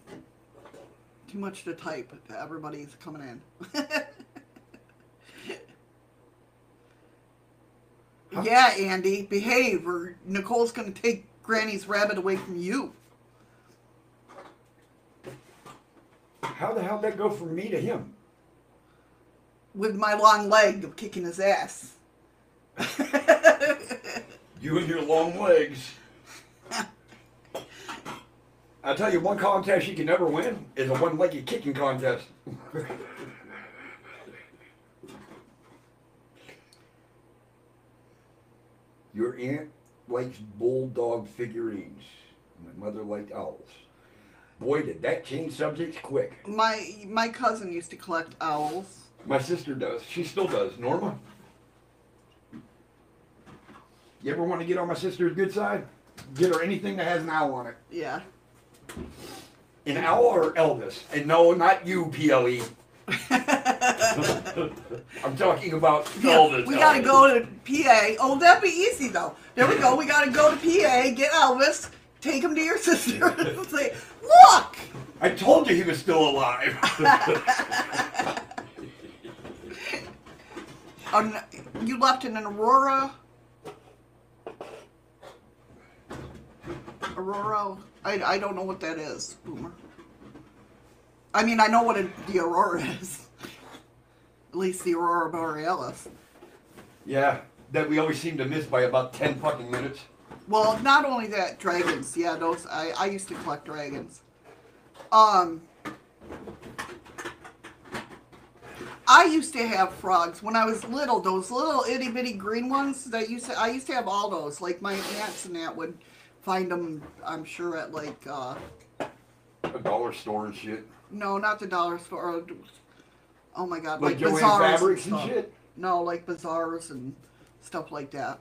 too much to type. Everybody's coming in. yeah, Andy, behave, or Nicole's gonna take Granny's rabbit away from you. How the hell did that go from me to him? With my long leg of kicking his ass. You and your long legs. I tell you, one contest you can never win is a one-legged kicking contest. Your aunt likes bulldog figurines. My mother liked owls. Boy, did that change subjects quick. my my cousin used to collect owls. My sister does. She still does. Norma? You ever want to get on my sister's good side? Get her anything that has an owl on it. Yeah. An owl or Elvis? And no, not you, PLE. I'm talking about Elvis. we gotta Elvis. go to PA. Oh, that'd be easy though. There we go. We gotta go to PA, get Elvis, take him to your sister, and say, "Look, I told you he was still alive. you left in an Aurora." Aurora. I, I don't know what that is, Boomer. I mean, I know what a, the Aurora is. At least the Aurora Borealis. yeah, that we always seem to miss by about 10 fucking minutes. Well, not only that, dragons. Yeah, those I, I used to collect dragons. Um I used to have frogs when I was little, those little itty bitty green ones that used to I used to have all those. Like my aunts and that would find them I'm sure at like uh A dollar store and shit. No, not the dollar store. uh, Oh my god, Like like, bazaars Fabrics and stuff. shit. No, like bazaars and stuff like that.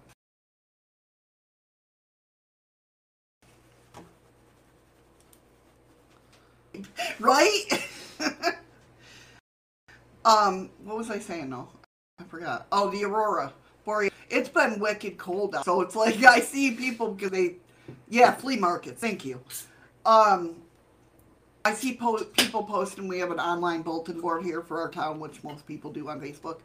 Right? Um, what was I saying though? I forgot. Oh, the aurora borealis. It's been wicked cold out, so it's like I see people because they, yeah, flea market. Thank you. Um, I see po- people posting. We have an online bulletin board here for our town, which most people do on Facebook,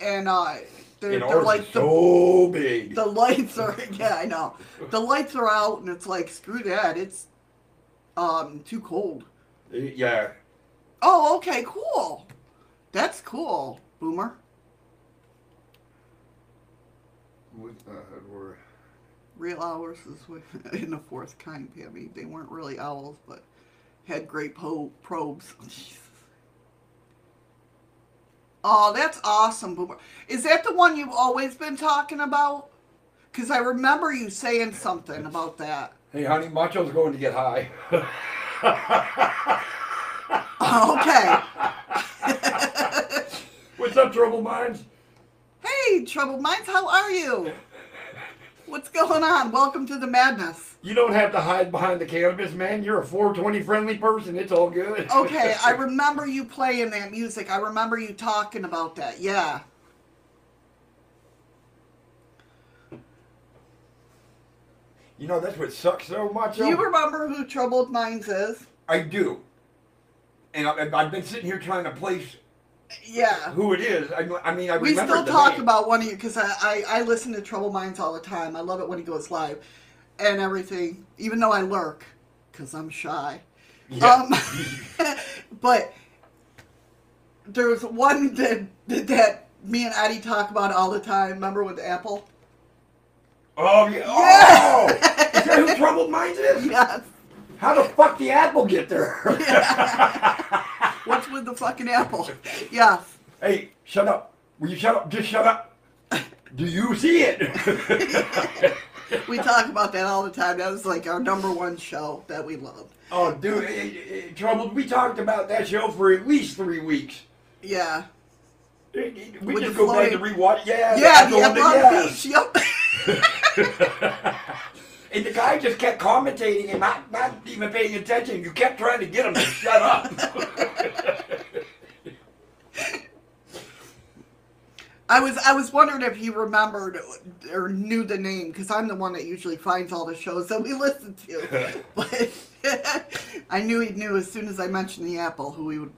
and uh, they're, And they're like is the so big. the lights are yeah i know the lights are out and it's like screw that it's um too cold yeah. oh okay cool that's cool boomer What, uh, we're- real owls is what- in the fourth kind Pammy. they weren't really owls but had great po- probes oh, oh that's awesome boomer is that the one you've always been talking about because i remember you saying something about that Hey, honey, Macho's going to get high. Oh, okay What's up, Troubled Minds? Hey, Troubled Minds, how are you? What's going on? Welcome to the madness. You don't have to hide behind the cannabis, man. You're a 420 friendly person. It's all good. Okay, I remember you playing that music. I remember you talking about that. Yeah. you know, that's what sucks so much. Do you remember who Troubled Minds is? I do. And I, I've been sitting here trying to place Yeah. who it is. I, I mean, I We still talk name. about one of you because I, I, I listen to Troubled Minds all the time. I love it when he goes live and everything, even though I lurk because I'm shy. Yeah. Um, but there's one that, that that me and Addie talk about all the time. Remember with Apple? oh, yeah. Oh! is that who Troubled Minds is? Yes. How the fuck the apple get there? What's with the fucking apple? Yes. hey, shut up. Will you shut up? Just shut up. Do you see it? We talk about that all the time. That was like our number one show that we loved. oh, dude, eh, eh, Troubled, we talked about that show for at least three weeks. Yeah. We With just go back to rewatch. Yeah, Yeah, the the apple apple on on the the beach. Yep. And the guy just kept commentating and not, not even paying attention. You kept trying to get him to shut up. I was I was wondering if he remembered or knew the name because I'm the one that usually finds all the shows that we listen to. but I knew he knew as soon as I mentioned the apple who we would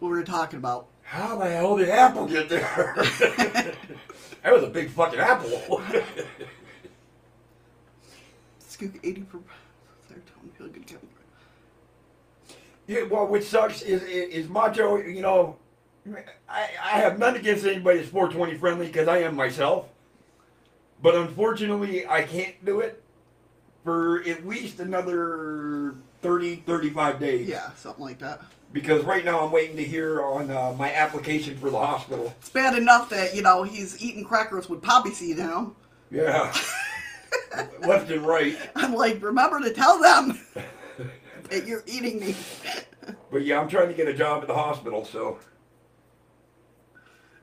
who we were talking about. How the hell did the Apple get there? that was a big fucking apple. Skook eighty per serotonin feel good yeah, well, which sucks is, is, is Macho, you know, I, I have nothing against anybody that's 420 friendly because I am myself. But unfortunately, I can't do it for at least another 30, 35 days. Yeah, something like that. Because right now I'm waiting to hear on uh, my application for the hospital. It's bad enough that you know he's eating crackers with poppy seed in them. Yeah. Left and right. I'm like, remember to tell them that you're eating me. But yeah, I'm trying to get a job at the hospital, so.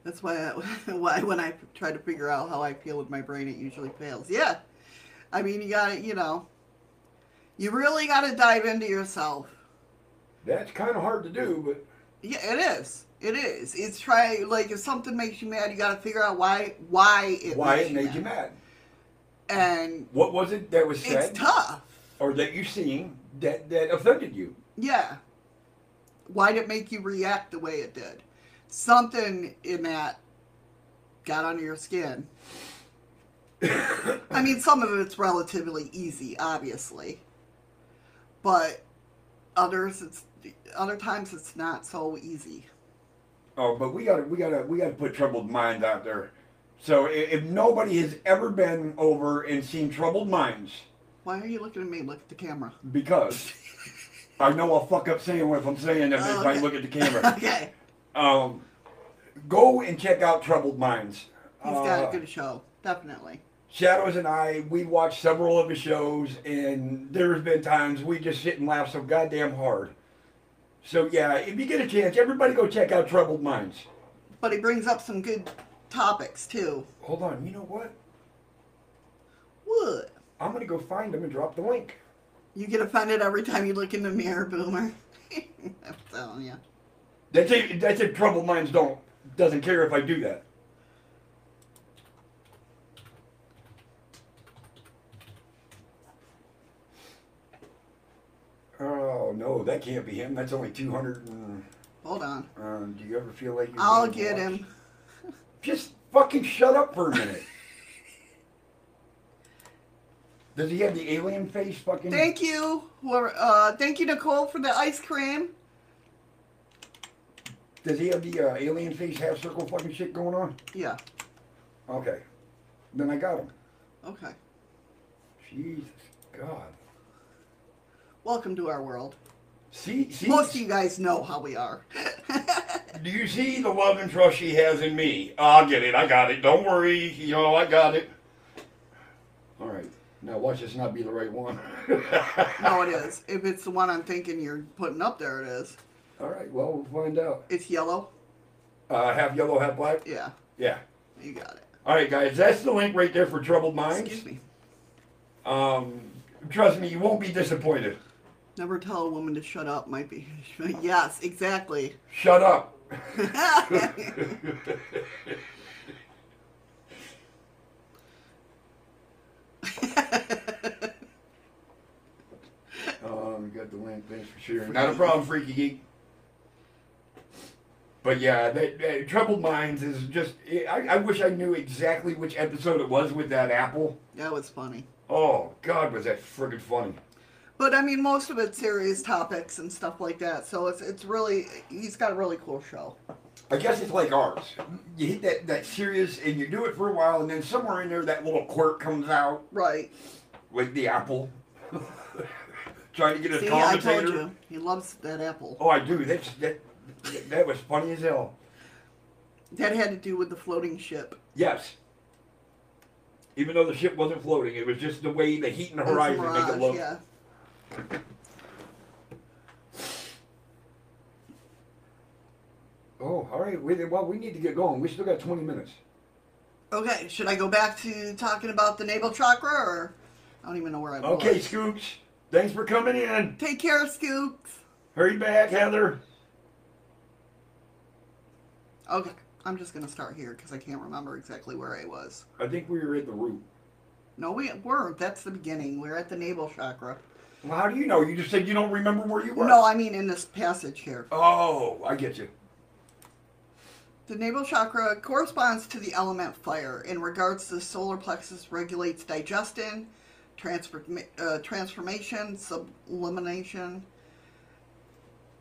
That's why, I, why when I try to figure out how I feel with my brain, it usually fails. Yeah, I mean, you gotta, you know, you really gotta dive into yourself. That's kind of hard to do, but Yeah, it is. It is. It's try like if something makes you mad, you gotta figure out why why it why makes it made you mad? And What was it that was said it's tough. or that you seen that that offended you? Yeah. Why did it make you react the way it did? Something in that got under your skin. I mean, some of it's relatively easy, obviously, but others, it's other times it's not so easy. Oh, but we gotta we gotta we gotta put troubled minds out there. So if nobody has ever been over and seen troubled minds, Why are you looking at me? Look at the camera. because I know I'll fuck up saying what I'm saying if, Oh, if I look at the camera. Okay, Um, go and check out Troubled Minds. he's got Uh, a good show, definitely. Shadows and I, we watched several of his shows, and there's been times we just sit and laugh so goddamn hard. So yeah, if you get a chance, everybody go check out Troubled Minds. But he brings up some good topics too. Hold on, you know what? What? I'm gonna go find them and drop the link. You get offended every time you look in the mirror, Boomer. I'm telling you. That's if, that's if troubled minds don't doesn't care if I do that. Oh no, that can't be him. That's only two hundred. Hold on. um, do you ever feel like you're I'll get watched? him. Just fucking shut up for a minute. Does he have the alien face? Fucking. Thank you. Uh, thank you, Nicole, for the ice cream. Does he have the uh, alien face half circle fucking shit going on? Yeah. Okay. Then I got him. Okay. Jesus God. Welcome to our world. See, see. Most of you guys know how we are. Do you see the love and trust she has in me? I'll get it. I got it. Don't worry. You know, I got it. All right. Now watch this not be the right one. no, it is. If it's the one I'm thinking you're putting up there, it is. All right. Well, we'll find out. It's yellow. Uh, half yellow, half black. Yeah, Yeah. you got it. All right, guys. That's the link right there for troubled minds. Excuse me. Um, trust me, you won't be disappointed. Never tell a woman to shut up. Might be. yes, exactly. Shut up. Um, got the link. Thanks for sharing. Not a problem, freaky geek. But yeah, that, that troubled minds is just. I, I wish I knew exactly which episode it was with that apple. that was funny. Oh God, was that friggin' funny? But I mean, most of it's serious topics and stuff like that. So it's it's really he's got a really cool show. I guess it's like ours. You hit that that serious, and you do it for a while, and then somewhere in there, that little quirk comes out Right. with the apple, trying to get a See, I told you he loves that apple. Oh, I do. That's that. That was funny as hell. That had to do with the floating ship. Yes. Even though the ship wasn't floating, it was just the way the heat and the It was a horizon make it look. Yeah. Oh, all right. We, well, we need to get going. We still got 20 minutes. Okay, should I go back to talking about the navel chakra, or I don't even know where I was. Okay, Scoops. Thanks for coming in. Take care, Scoops. Hurry back, Heather. Okay, I'm just gonna start here because I can't remember exactly where I was. I think we were at the root. No, we weren't. That's the beginning. We're at the navel chakra. Well, how do you know? You just said you don't remember where you were. No, I mean in this passage here. Oh, I get you. The navel chakra corresponds to the element fire. In regards to the solar plexus, regulates digestion, transfer, uh, transformation, sublimation.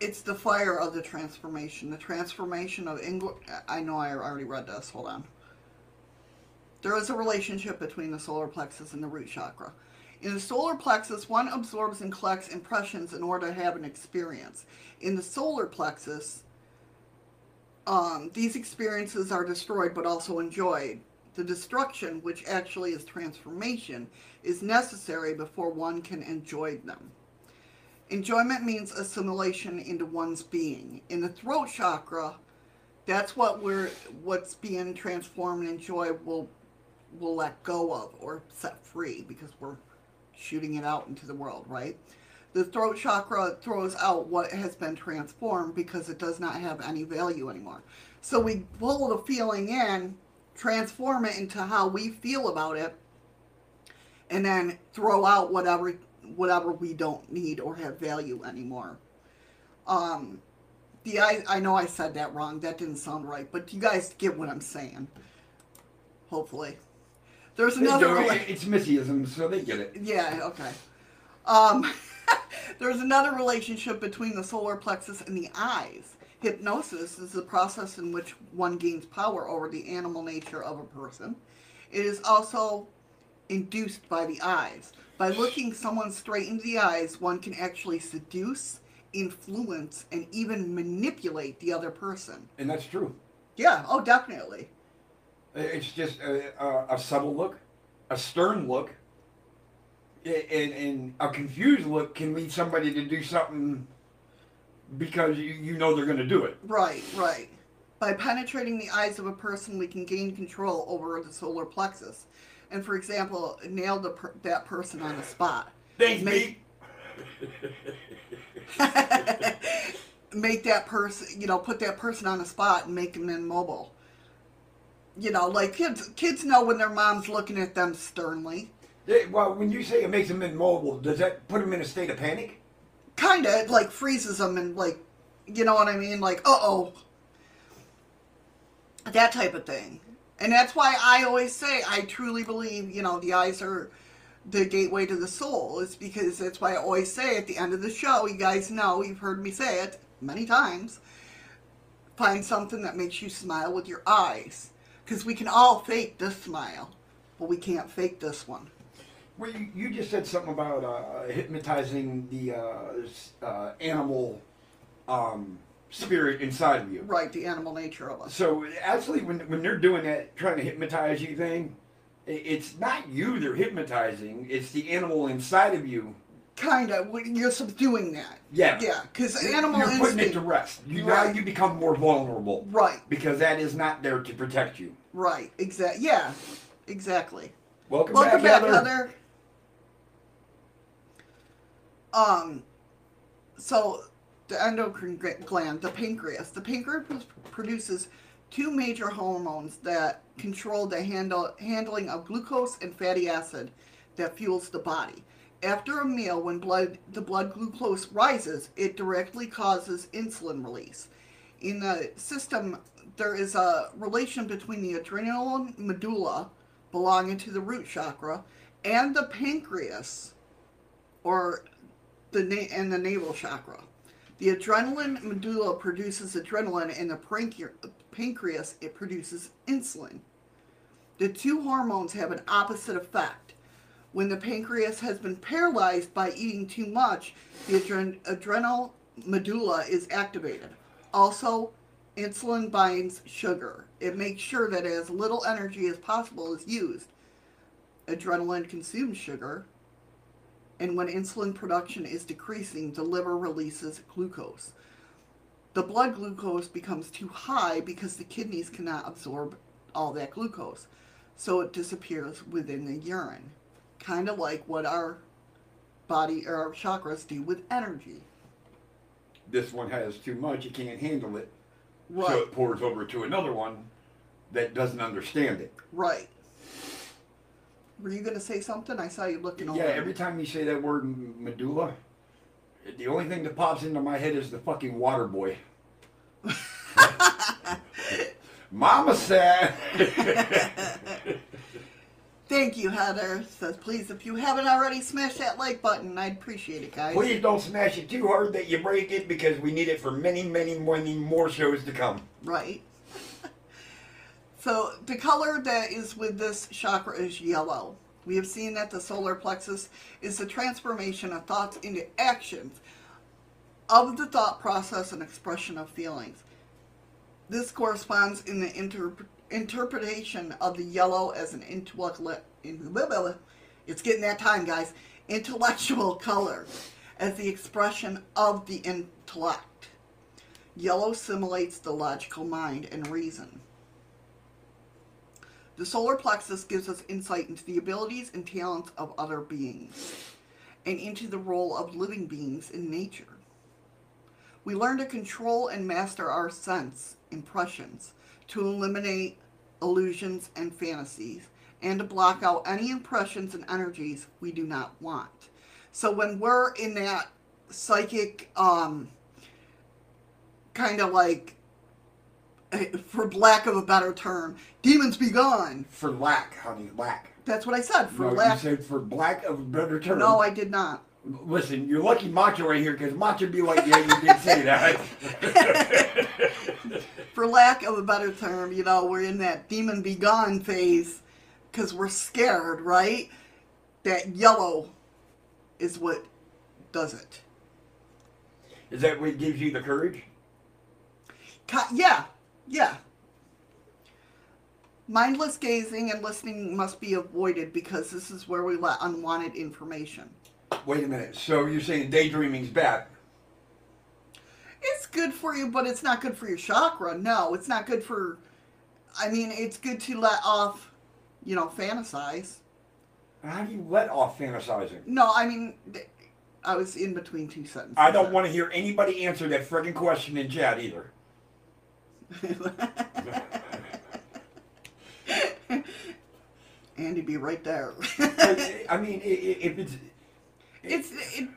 It's the fire of the transformation. The transformation of English. I know I already read this. Hold on. There is a relationship between the solar plexus and the root chakra. In the solar plexus, one absorbs and collects impressions in order to have an experience. In the solar plexus, um, these experiences are destroyed but also enjoyed. The destruction, which actually is transformation, is necessary before one can enjoy them. Enjoyment means assimilation into one's being. In the throat chakra, that's what we're what's being transformed and enjoyed will will let go of or set free because we're shooting it out into the world, right? The throat chakra throws out what has been transformed because it does not have any value anymore. So we pull the feeling in, transform it into how we feel about it, and then throw out whatever whatever we don't need or have value anymore. Um, the I I know I said that wrong. That didn't sound right, but you guys get what I'm saying. Hopefully, there's another. It's Missyism, so they get it. yeah, okay. Um, there's another relationship between the solar plexus and the eyes. Hypnosis is the process in which one gains power over the animal nature of a person. It is also induced by the eyes. By looking someone straight into the eyes, one can actually seduce, influence, and even manipulate the other person. And that's true. Yeah, oh, definitely. It's just a, a, a subtle look, a stern look, and, and a confused look can lead somebody to do something because you, you know they're going to do it. Right, right. By penetrating the eyes of a person, we can gain control over the solar plexus. And for example, nail the per- that person on the spot. Thanks, Make- make that person, you know, put that person on the spot and make them immobile. You know, like kids, kids know when their mom's looking at them sternly. Yeah, well, when you say it makes them immobile, does that put them in a state of panic? Kind of like freezes them and like, you know what I mean? Like, uh oh, that type of thing. And that's why I always say I truly believe, you know, the eyes are the gateway to the soul. It's because that's why I always say at the end of the show, you guys know, you've heard me say it many times. Find something that makes you smile with your eyes. Because we can all fake this smile, but we can't fake this one. Well, you, you just said something about uh, hypnotizing the uh, uh, animal um, spirit inside of you. Right, the animal nature of us. So actually, when when they're doing that, trying to hypnotize you thing, it's not you they're hypnotizing; it's the animal inside of you. Kind of, you're subduing that. Yeah. Yeah, because animal You're putting it to rest. You now you become more vulnerable Right, because that is not there to protect you. right, exactly. Yeah, exactly. Welcome, Welcome back, back, Heather. Um, so the endocrine gland, the pancreas. The pancreas produces two major hormones that control the handle, handling of glucose and fatty acid that fuels the body. After a meal, when blood the blood glucose rises, it directly causes insulin release. In the system, there is a relation between the adrenal medulla, belonging to the root chakra, and the pancreas, or the na- and the navel chakra. The adrenaline medulla produces adrenaline, and the pancre- pancreas it produces insulin. The two hormones have an opposite effect. When the pancreas has been paralyzed by eating too much, the adren- adrenal medulla is activated. Also, insulin binds sugar. It makes sure that as little energy as possible is used. Adrenaline consumes sugar, and when insulin production is decreasing, the liver releases glucose. The blood glucose becomes too high because the kidneys cannot absorb all that glucose, so it disappears within the urine. Kind of like what our body or our chakras do with energy. This one has too much; it can't handle it, so it pours over to another one that doesn't understand it. right. Were you going to say something? I saw you looking over. Yeah, every time you say that word medulla, the only thing that pops into my head is the fucking water boy. Mama said. Thank you, Heather. Says, please, if you haven't already, smash that like button. I'd appreciate it, guys. Please don't smash it too hard that you break it because we need it for many, many, many more shows to come. Right. so the color that is with this chakra is yellow. We have seen that the solar plexus is the transformation of thoughts into actions of the thought process and expression of feelings. This corresponds in the interp- interpretation of the yellow as an intellectual. It's getting that time, guys. Intellectual color as the expression of the intellect. Yellow simulates the logical mind and reason. The solar plexus gives us insight into the abilities and talents of other beings and into the role of living beings in nature. We learn to control and master our sense impressions, to eliminate illusions and fantasies, and to block out any impressions and energies we do not want. So when we're in that psychic um, kind of like, eh, for lack of a better term, demons be gone. For lack, honey, lack. That's what I said. For no, lack. you said for lack of a better term. no, I did not. Listen, you're lucky Macho right here because Macho be like, yeah, you did say that. For lack of a better term, you know, we're in that demon be gone phase because we're scared, right? That yellow is what does it. Is that what gives you the courage? Yeah, yeah. Mindless gazing and listening must be avoided because this is where we let unwanted information. Wait a minute. So you're saying daydreaming's bad? It's good for you, but it's not good for your chakra. No, it's not good for. I mean, it's good to let off, you know, fantasize. How do you let off fantasizing? No, I mean, I was in between two sentences. I don't want to hear anybody answer that friggin' question in chat either. Andy be right there. I mean, if it's, it's it,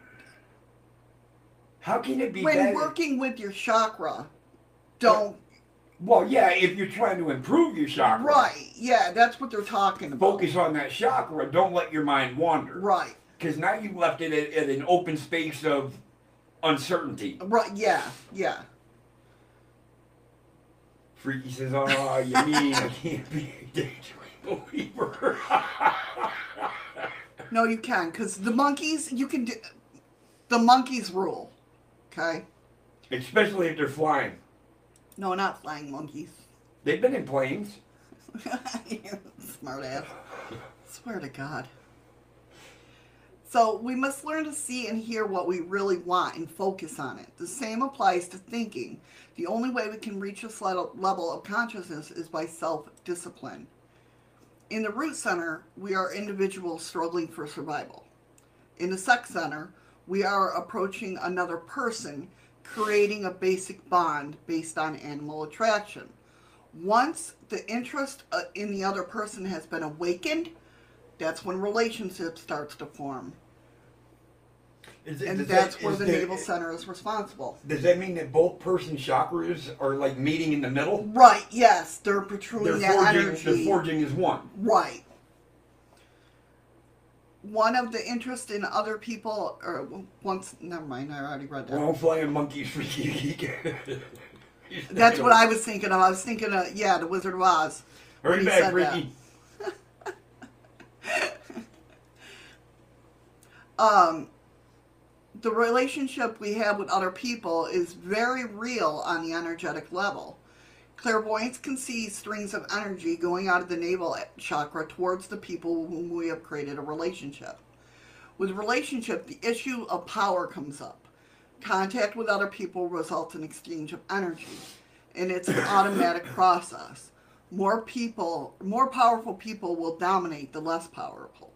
how can it be when that? working with your chakra. Don't Well, yeah, if you're trying to improve your chakra, right. Yeah, that's what they're talking about. focus on that chakra. Don't let your mind wander. Right. Because now you've left it at, at an open space of uncertainty. Right. Yeah. Yeah. Freaky says, "Oh, you mean I can't be a daydream believer?" No, you can because the Monkees. You can do the monkeys rule. Okay. Especially if they're flying. No, not flying monkeys. They've been in planes. Smart ass. Swear to God. So we must learn to see and hear what we really want and focus on it. The same applies to thinking. The only way we can reach this level level of consciousness is by self-discipline. In the root center, we are individuals struggling for survival. In the sex center, we are approaching another person, creating a basic bond based on animal attraction. Once the interest uh, in the other person has been awakened, that's when relationship starts to form. Is it- And that's that- where is the that- navel center is responsible. Does that mean that both person chakras are like meeting in the middle? Right, yes, they're protruding They're that forging, energy. they're forging as one. Right. One of the interest in other people, or once, never mind, I already read that. Well, flying monkeys for geek. That's what I was thinking of. I was thinking of, yeah, the Wizard of Oz. Hurry back. Ricky. um, the relationship we have with other people is very real on the energetic level. Clairvoyants can see strings of energy going out of the navel chakra towards the people whom we have created a relationship. With relationship, the issue of power comes up. Contact with other people results in exchange of energy, and it's an automatic process. More people, more powerful people will dominate the less powerful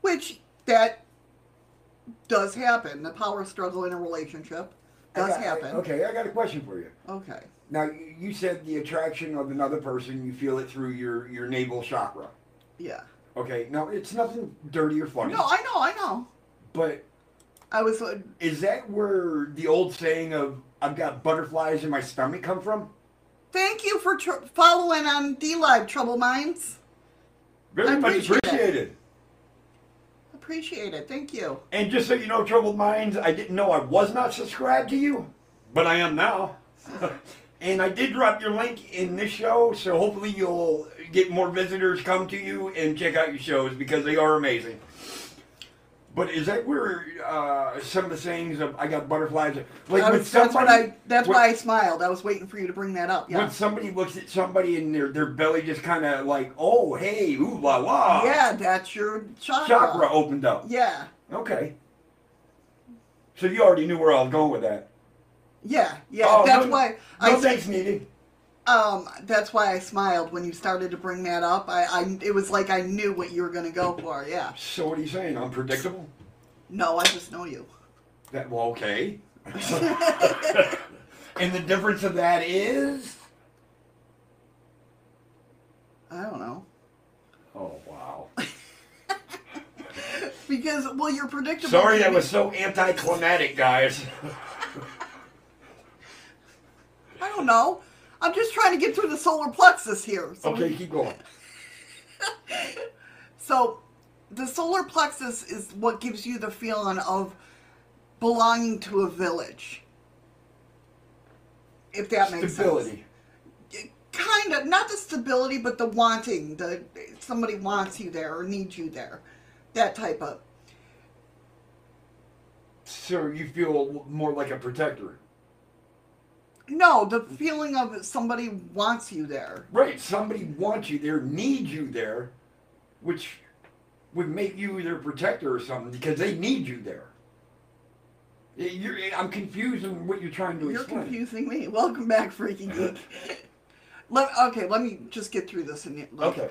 which that does happen. The power struggle in a relationship I does got- happen. Okay, I got a question for you. Okay. Now, you you said the attraction of another person, you feel it through your, your navel chakra. Yeah. Okay, now it's nothing dirty or funny. No, I know, I know. But I was. Uh, is that where the old saying of "I've got butterflies in my stomach" come from? thank you for tr- following on D Live Troubled Minds. Very I much appreciate it. appreciated. Appreciate it. Thank you. And just so you know, troubled minds, I didn't know I was not subscribed to you, but I am now. and I did drop your link in this show, so hopefully you'll get more visitors come to you and check out your shows because they are amazing. But is that where uh, some of the sayings of "I got butterflies"? Like I was- that's what I. That's when- why I smiled. I was waiting for you to bring that up. Yeah. When somebody looks at somebody and their their belly just kind of like, "Oh, hey, ooh la la," yeah, that's your chakra. chakra opened up. Yeah. Okay. So you already knew where I was going with that. Yeah. Yeah. Oh, that's no- why No I. thanks, needed. Um, that's why I smiled when you started to bring that up. I, I it was like I knew what you were gonna go for. Yeah. So what are you saying? Unpredictable? No, I just know you. That well, okay. and the difference of that is. I don't know. Oh wow. Because well, you're predictable. Sorry, that was so anticlimactic, guys. I don't know. I'm just trying to get through the solar plexus here. So, Okay, keep going. so the solar plexus is what gives you the feeling of belonging to a village. If that makes Stability. sense. Kind of, not the stability, but the wanting. The somebody wants you there or needs you there. That type of. So you feel more like a protector. No, the feeling of somebody wants you there. Right, somebody wants you there, needs you there, which would make you their protector or something because they need you there. You're, I'm confused on what you're trying to explain. You're confusing me. Welcome back, Freaky Geek. let, okay, let me just get through this. And Okay.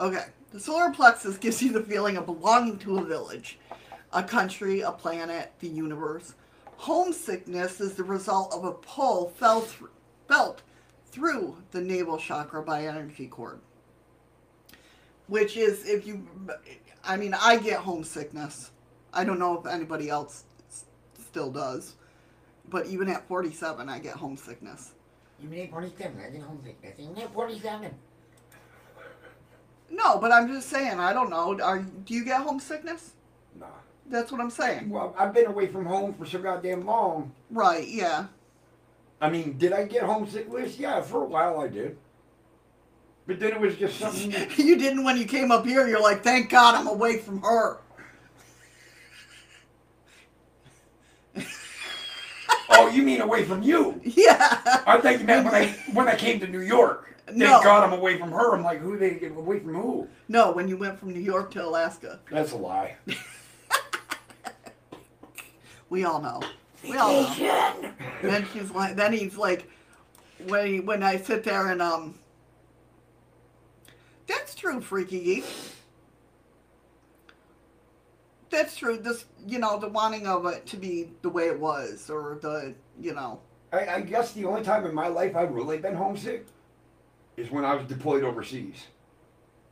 Okay. The solar plexus gives you the feeling of belonging to a village. a country, a planet, the universe. Homesickness is the result of a pull felt, thr- felt through the navel chakra by energy cord. Which is, if you, I mean, I get homesickness. I don't know if anybody else still does. But even at 47, I get homesickness. You mean 47, I get homesickness. You mean 47. No, but I'm just saying, I don't know. Are do you get homesickness? Nah. That's what I'm saying. Well, I've been away from home for so goddamn long. Right, yeah. I mean, did I get homesick, Liz? Yeah, for a while I did. But then it was just something. You didn't when you came up here, you're like, thank God I'm away from her. oh, you mean away from you? Yeah. I thought you meant when I when I came to New York. Thank No. God I'm away from her. I'm like, who they get away from who? No, when you went from New York to Alaska. That's a lie. We all know. We all know. then she's like then he's like when he, when I sit there and um That's true, freaky geek. That's true. This you know, the wanting of it to be the way it was or the you know I, I guess the only time in my life I've really been homesick is when I was deployed overseas.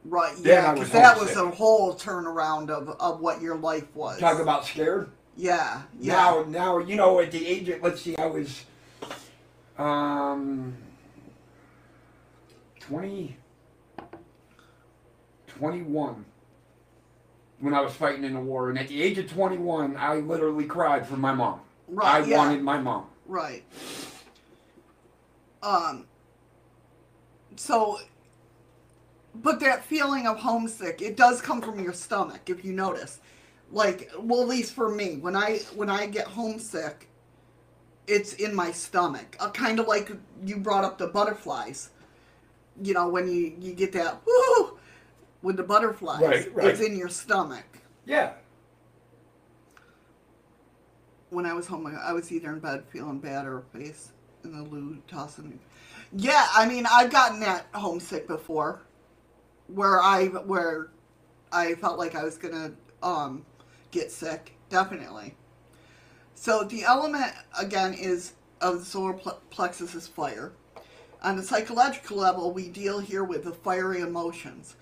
Right, Then yeah, because that was a whole turnaround of, of what your life was. Talk about scared. Yeah, yeah. Now, now you know at the age of let's see, I was um 20, 21 when I was fighting in the war, and at the age of twenty one, I literally cried for my mom. Right, I yeah. wanted my mom. Right. Um. So, but that feeling of homesick, it does come from your stomach, if you notice. Like, well, at least for me, when I when I get homesick, it's in my stomach. Uh, kind of like you brought up the butterflies. You know, when you you get that whoo with the butterflies, Right, right. it's in your stomach. Yeah. when I was home, I was either in bed feeling bad or face in the loo tossing. Yeah, I mean, I've gotten that homesick before, where I where I felt like I was gonna um, get sick. Definitely. So the element again is of the solar ple- plexus is fire. On the psychological level, we deal here with the fiery emotions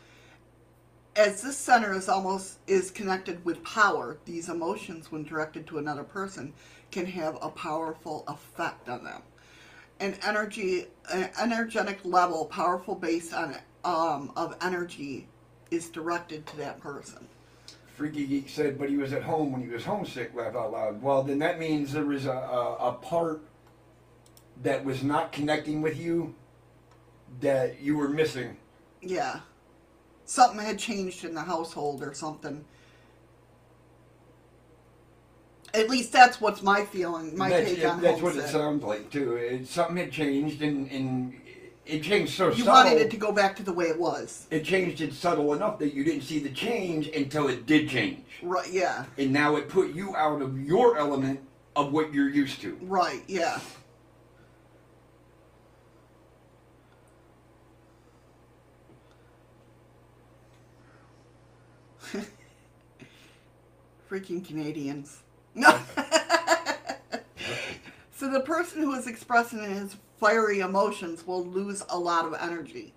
as this center is almost is connected with power these emotions when directed to another person can have a powerful effect on them an energy an energetic level powerful based on um, of energy is directed to that person Freaky Geek said, but he was at home when he was homesick, laugh out loud. Well, then that means there was a, a, a part that was not connecting with you that you were missing. yeah something had changed in the household or something at least that's what's my feeling my that's take it- on that's what it sounds like, too. It, something had changed, and, and it changed so you subtle. wanted it to go back to the way it was it changed it subtle enough that you didn't see the change until it did change. right yeah And now it put you out of your element of what you're used to. Right, yeah. Freaking Canadians. No. so the person who was expressing his fiery emotions will lose a lot of energy.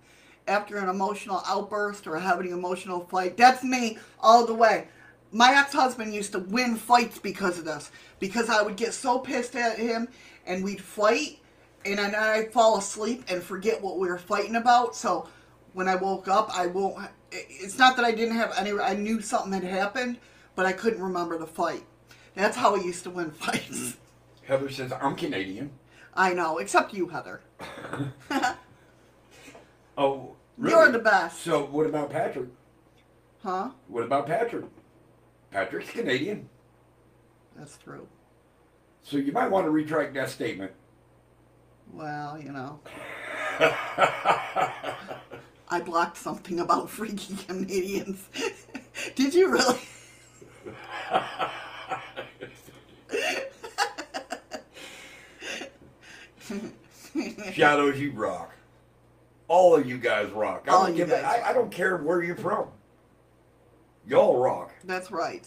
After an emotional outburst or having an emotional fight, that's me all the way. My ex-husband used to win fights because of this. Because I would get so pissed at him and we'd fight and then I'd fall asleep and forget what we were fighting about. So when I woke up, I won't. It's not that I didn't have any. I knew something had happened, but I couldn't remember the fight. That's how I used to win fights. Heather says, I'm Canadian. I know, except you, Heather. Oh, really? You're the best, So what about Patrick? huh? What about Patrick? Patrick's Canadian. That's true. So you might want to retract that statement. Well, you know. I blocked something about freaky Canadians. Did you really? Shadows, you rock. All of you guys rock. I All don't you give guys I, I don't care where you're from. Y'all rock. That's right.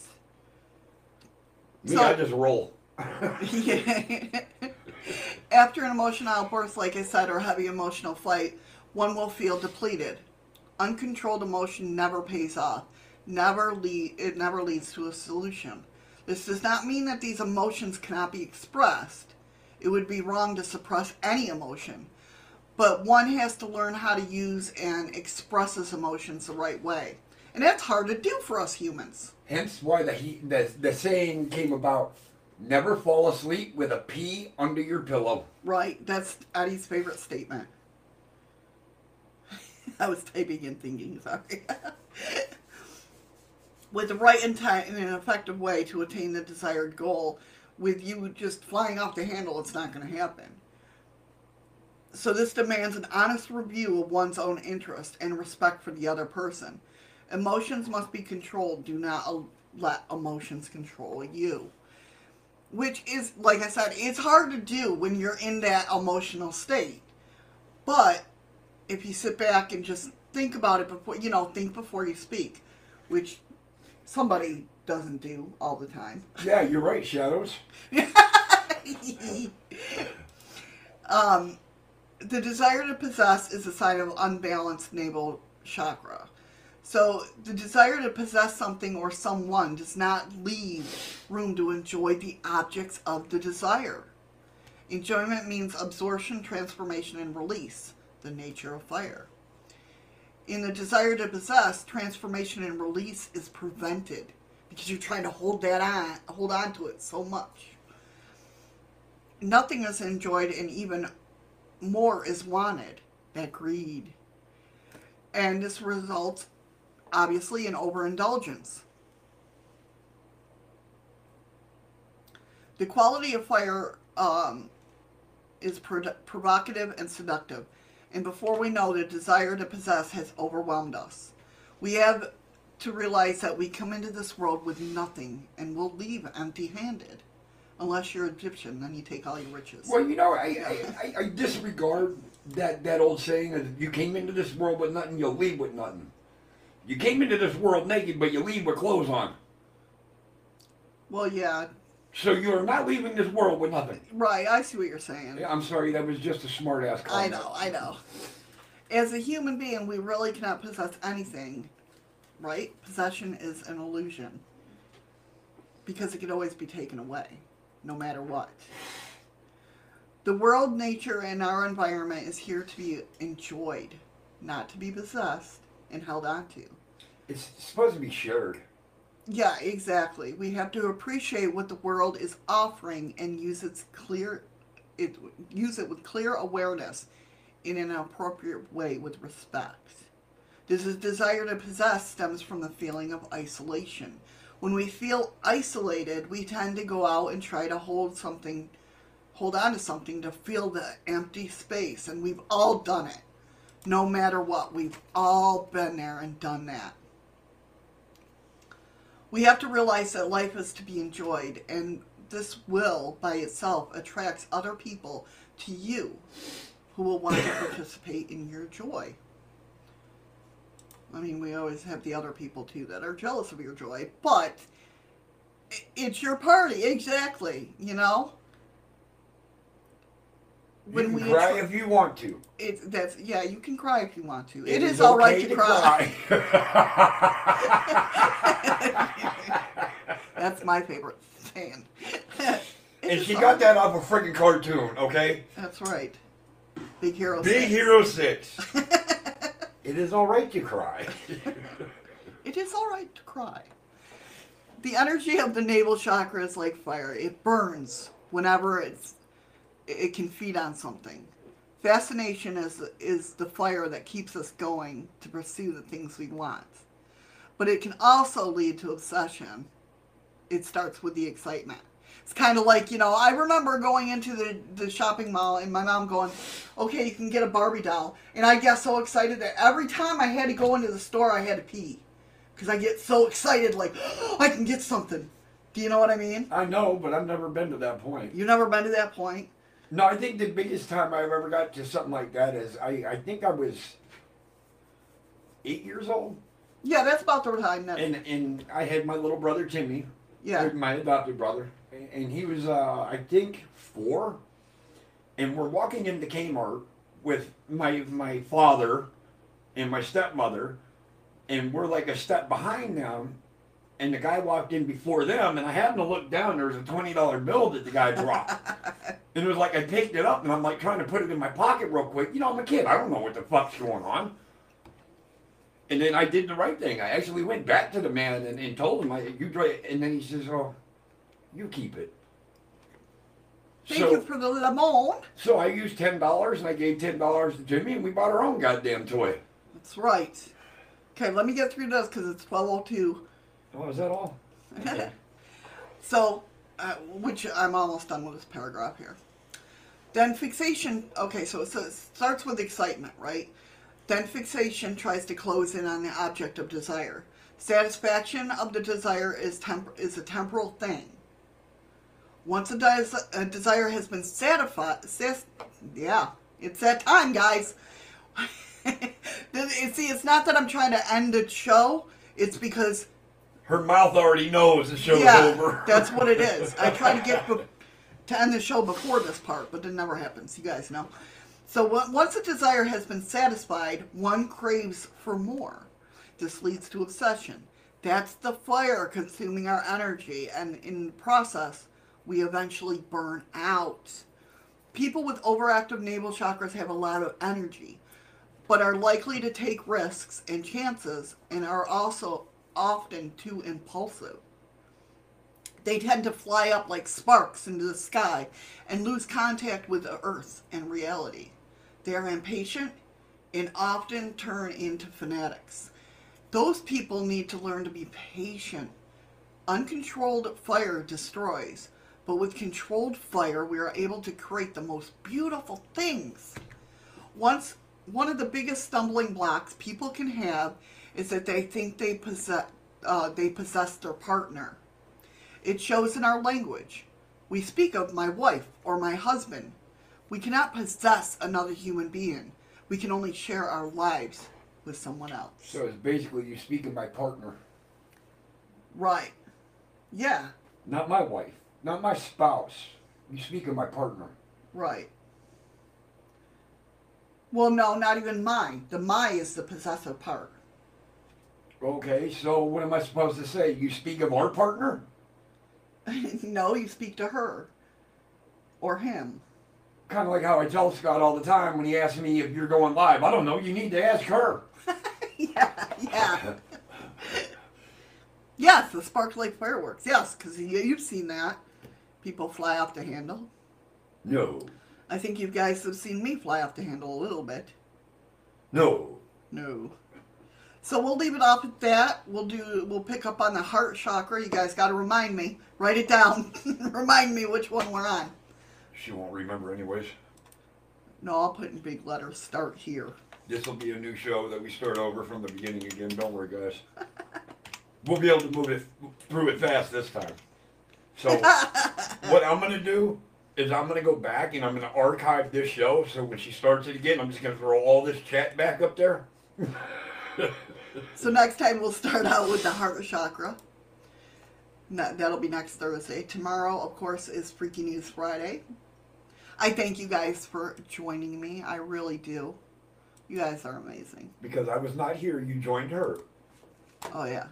Me, So- I just roll. After an emotional outburst, like I said, or heavy emotional flight, one will feel depleted. Uncontrolled emotion never pays off. Never lead, it never leads to a solution. This does not mean that these emotions cannot be expressed. It would be wrong to suppress any emotion. But one has to learn how to use and express his emotions the right way. And that's hard to do for us humans. Hence why the, he, the the saying came about: never fall asleep with a pea under your pillow. Right, that's Eddie's favorite statement. I was typing and thinking, sorry. with the right intent and an effective way to attain the desired goal, with you just flying off the handle, it's not going to happen. So, this demands an honest review of one's own interest and respect for the other person. Emotions must be controlled. Do not let emotions control you which is like I said, it's hard to do when you're in that emotional state. But if you sit back and just think about it before, you know, think before you speak, which somebody doesn't do all the time. Yeah, you're right, Shadows. um, the desire to possess is a sign of unbalanced navel chakra. So the desire to possess something or someone does not leave room to enjoy the objects of the desire. Enjoyment means absorption, transformation, and release, the nature of fire. In the desire to possess, transformation and release is prevented because you're trying to hold that on, hold on to it so much. Nothing is enjoyed, and even more is wanted. That greed, and this results obviously in overindulgence. The quality of fire um, is pro- provocative and seductive, and before we know, the desire to possess has overwhelmed us. We have to realize that we come into this world with nothing and we'll leave empty handed. Unless you're Egyptian, then you take all your riches. Well, you know, I, I, I, I disregard that, that old saying that you came into this world with nothing, you'll leave with nothing. You came into this world naked, but you leave with clothes on. Well, yeah, So you are not leaving this world with nothing. right, I see what you're saying. Yeah, I'm sorry, that was just a smart ass I know, I know. As a human being, we really cannot possess anything, right? Possession is an illusion because it can always be taken away, no matter what. The world, nature, and our environment is here to be enjoyed, not to be possessed and held onto. It's supposed to be shared. Yeah, exactly. We have to appreciate what the world is offering and use its clear it use it with clear awareness in an appropriate way with respect. This is desire to possess stems from the feeling of isolation. When we feel isolated, we tend to go out and try to hold something hold on to something to fill the empty space and we've all done it. No matter what, we've all been there and done that. We have to realize that life is to be enjoyed, and this will, by itself, attracts other people to you who will want to participate in your joy. I mean, we always have the other people too that are jealous of your joy, but it's your party, exactly, you know? You can we cry if you want to. it's that's yeah, you can cry if you want to. It it is, is all right to to cry. cry. That's my favorite saying. And she got that off a freaking cartoon, okay? That's right. Big Hero. Big Six. Hero 6. It is all right to cry. It is all right to cry. The energy of the navel chakra is like fire. It burns whenever it's it can feed on something. Fascination is is the fire that keeps us going to pursue the things we want. But it can also lead to obsession. It starts with the excitement. It's kind of like, you know, I remember going into the, the shopping mall and my mom going, okay, you can get a Barbie doll. And I get so excited that every time I had to go into the store, I had to pee. Because I get so excited, like, oh, I can get something. Do you know what I mean? I know, but I've never been to that point. You never been to that point? No, I think the biggest time I've ever got to something like that is I, I think I was eight years old, Yeah, that's about the time that. and and I had my little brother Timmy, Yeah. my adopted brother, and he was, uh, I think, four. And we're walking into Kmart with my my father and my stepmother, and we're like a step behind them. And the guy walked in before them, and I happened to look down. There was a twenty dollar bill that the guy dropped, and it was like I picked it up, and I'm like trying to put it in my pocket real quick. You know, I'm a kid. I don't know what the fuck's going on. And then I did the right thing. I actually went back to the man and, and told him, I, "You dra-" And then he says, "Oh, you keep it." Thank so, you for the lemon. so I used ten dollars, and I gave ten dollars to Jimmy, and we bought our own goddamn toy. That's right. Okay, let me get through this because it's 1202. Oh, is that all? Okay. So, uh, which I'm almost done with this paragraph here. Then fixation, okay, so it starts with excitement, right? Then fixation tries to close in on the object of desire. Satisfaction of the desire is, temp- is a temporal thing. Once a, des- a desire has been satisfied, yeah, it's that time, guys. See, it's not that I'm trying to end the show. It's because Her mouth already knows the show's yeah, over. that's what it is. I try to get to end the show before this part, but it never happens. You guys know. So once a desire has been satisfied, one craves for more. This leads to obsession. That's the fire consuming our energy, and in the process, we eventually burn out. People with overactive navel chakras have a lot of energy, but are likely to take risks and chances and are also often too impulsive. They tend to fly up like sparks into the sky and lose contact with the earth and reality. They are impatient and often turn into fanatics. Those people need to learn to be patient. Uncontrolled fire destroys, but with controlled fire, we are able to create the most beautiful things. Once one of the biggest stumbling blocks people can have is that they think they possess uh, they possess their partner. It shows in our language. We speak of my wife or my husband. We cannot possess another human being. We can only share our lives with someone else. So it's basically you speak of my partner, Right. Yeah. not my wife, not my spouse. You speak of my partner. Right. Well, no, not even mine. The my is the possessive part. Okay, so what am I supposed to say? You speak of our partner? no, you speak to her or him. Kind of like how I tell Scott all the time when he asks me if you're going live. I don't know. You need to ask her. yeah, yeah. yes, the sparkly fireworks. Yes, because you've seen that. People fly off the handle. No. I think you guys have seen me fly off the handle a little bit. No. No. So we'll leave it off at that. We'll do. We'll pick up on the heart chakra. You guys got to remind me. Write it down. remind me which one we're on. She won't remember anyways. No, I'll put in big letters. Start here. This will be a new show that we start over from the beginning again. Don't worry, guys. We'll be able to move it through it fast this time. So, what I'm gonna do is I'm gonna go back and I'm gonna archive this show. So when she starts it again, I'm just gonna throw all this chat back up there. So next time we'll start out with the heart chakra. No, that'll be next Thursday. Tomorrow, of course, is Freaky News Friday. I thank you guys for joining me. I really do. You guys are amazing. Because I was not here, you joined her. Oh yeah.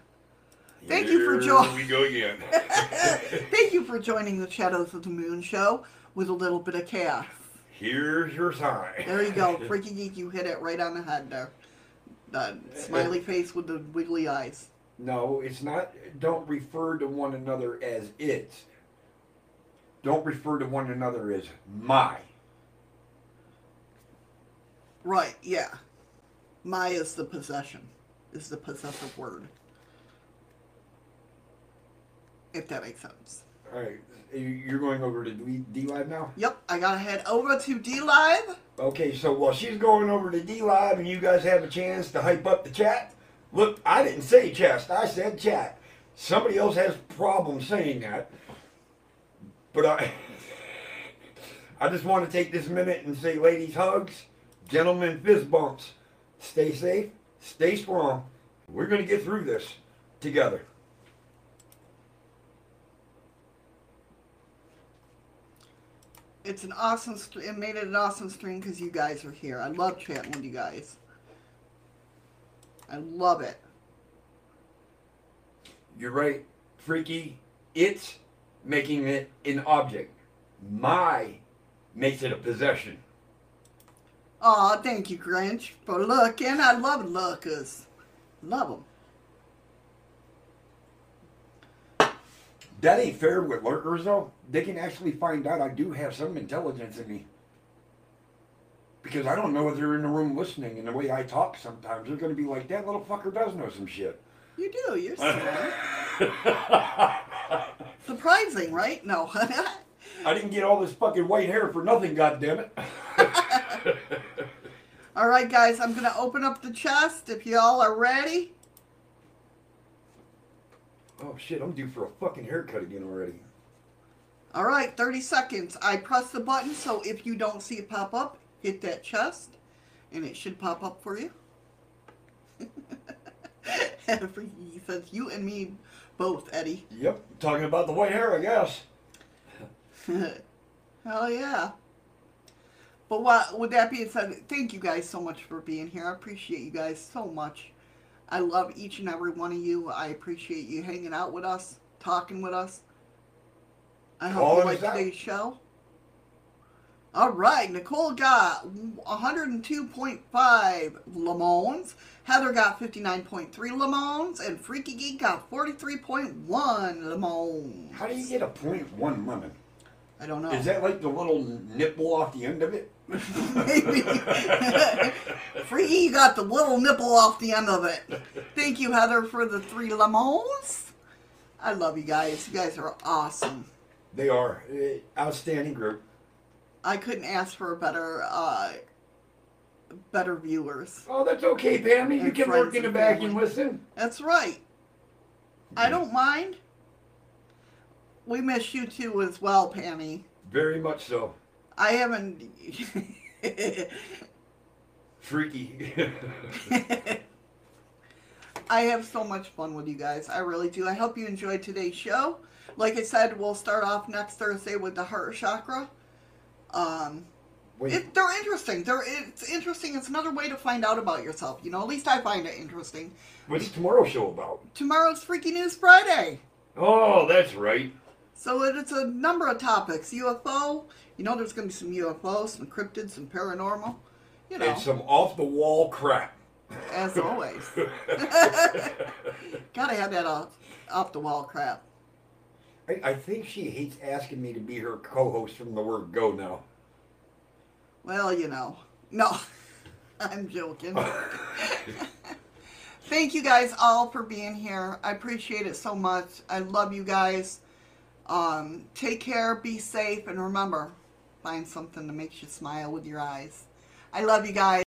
Thank you for joining. we go again. Thank you for joining the Shadows of the Moon show with a little bit of chaos. Here's your sign. There you go, Freaky Geek. You hit it right on the head there. The smiley eh. face with the wiggly eyes. No, it's not. Don't refer to one another as it. Don't refer to one another as my. Right, yeah. My is the possession, is the possessive word. If that makes sense. All right, you- you're going over to D DLive now. Yep, I gotta head over to DLive. Okay, so while she's going over to DLive and you guys have a chance to hype up the chat, look, I didn't say chest, I said chat. Somebody else has problems saying that, but I, I just want to take this minute and say, ladies, hugs, gentlemen, fist bumps. Stay safe, stay strong. We're gonna get through this together. It's an awesome. It made it an awesome stream because you guys are here. I love chatting with you guys. I love it. You're right, freaky. It's making it an object. My makes it a possession. Oh, thank you, Grinch, for looking. I love lookers. Love them. That ain't fair with lurkers, though. They can actually find out I do have some intelligence in me. Because I don't know if they're in the room listening, and the way I talk sometimes, they're going to be like, that little fucker does know some shit. You do. You're smart. Surprising, right? No. I didn't get all this fucking white hair for nothing, goddammit. All right, guys, I'm going to open up the chest if y'all are ready. Oh shit, I'm due for a fucking haircut again already. All right, 30 seconds. I press the button, so if you don't see it pop up, hit that chest, and it should pop up for you. he says, you and me both, Eddie. Yep, talking about the white hair, I guess. Hell yeah. But what, with that being said, thank you guys so much for being here. I appreciate you guys so much. I love each and every one of you. I appreciate you hanging out with us, talking with us. I hope Calling you like today's show. All right, Nicole got 102.5 lemons. Heather got 59.3 lemons, and Freaky Geek got 43.1 lemons. How do you get a point one lemon? I don't know. Is that like the little nipple off the end of it? Maybe. Freaky, you got the little nipple off the end of it. Thank you, Heather, for the three lemons. I love you guys. You guys are awesome. They are uh, outstanding group. I couldn't ask for a better, uh, better viewers. Oh, that's okay, Pammy. You can work in the back and listen. That's right. I don't mind. We miss you too as well, Pammy. Very much so. I haven't. Freaky. I have so much fun with you guys. I really do. I hope you enjoyed today's show. Like I said, we'll start off next Thursday with the heart chakra. Um, it, they're interesting. They're it's interesting. It's another way to find out about yourself. You know, at least I find it interesting. what's tomorrow's show about? Tomorrow's Freaky News Friday. Oh, that's right. So it's a number of topics. UFO. You know, there's going to be some UFO, some cryptids, some paranormal. You know, And some off the wall crap. as always. Gotta have that off, off the wall crap. I, I think she hates asking me to be her co-host from the word go now. Well, you know. No, I'm joking. Thank you guys all for being here. I appreciate it so much. I love you guys. Um, take care, be safe, and remember, find something that makes you smile with your eyes. I love you guys.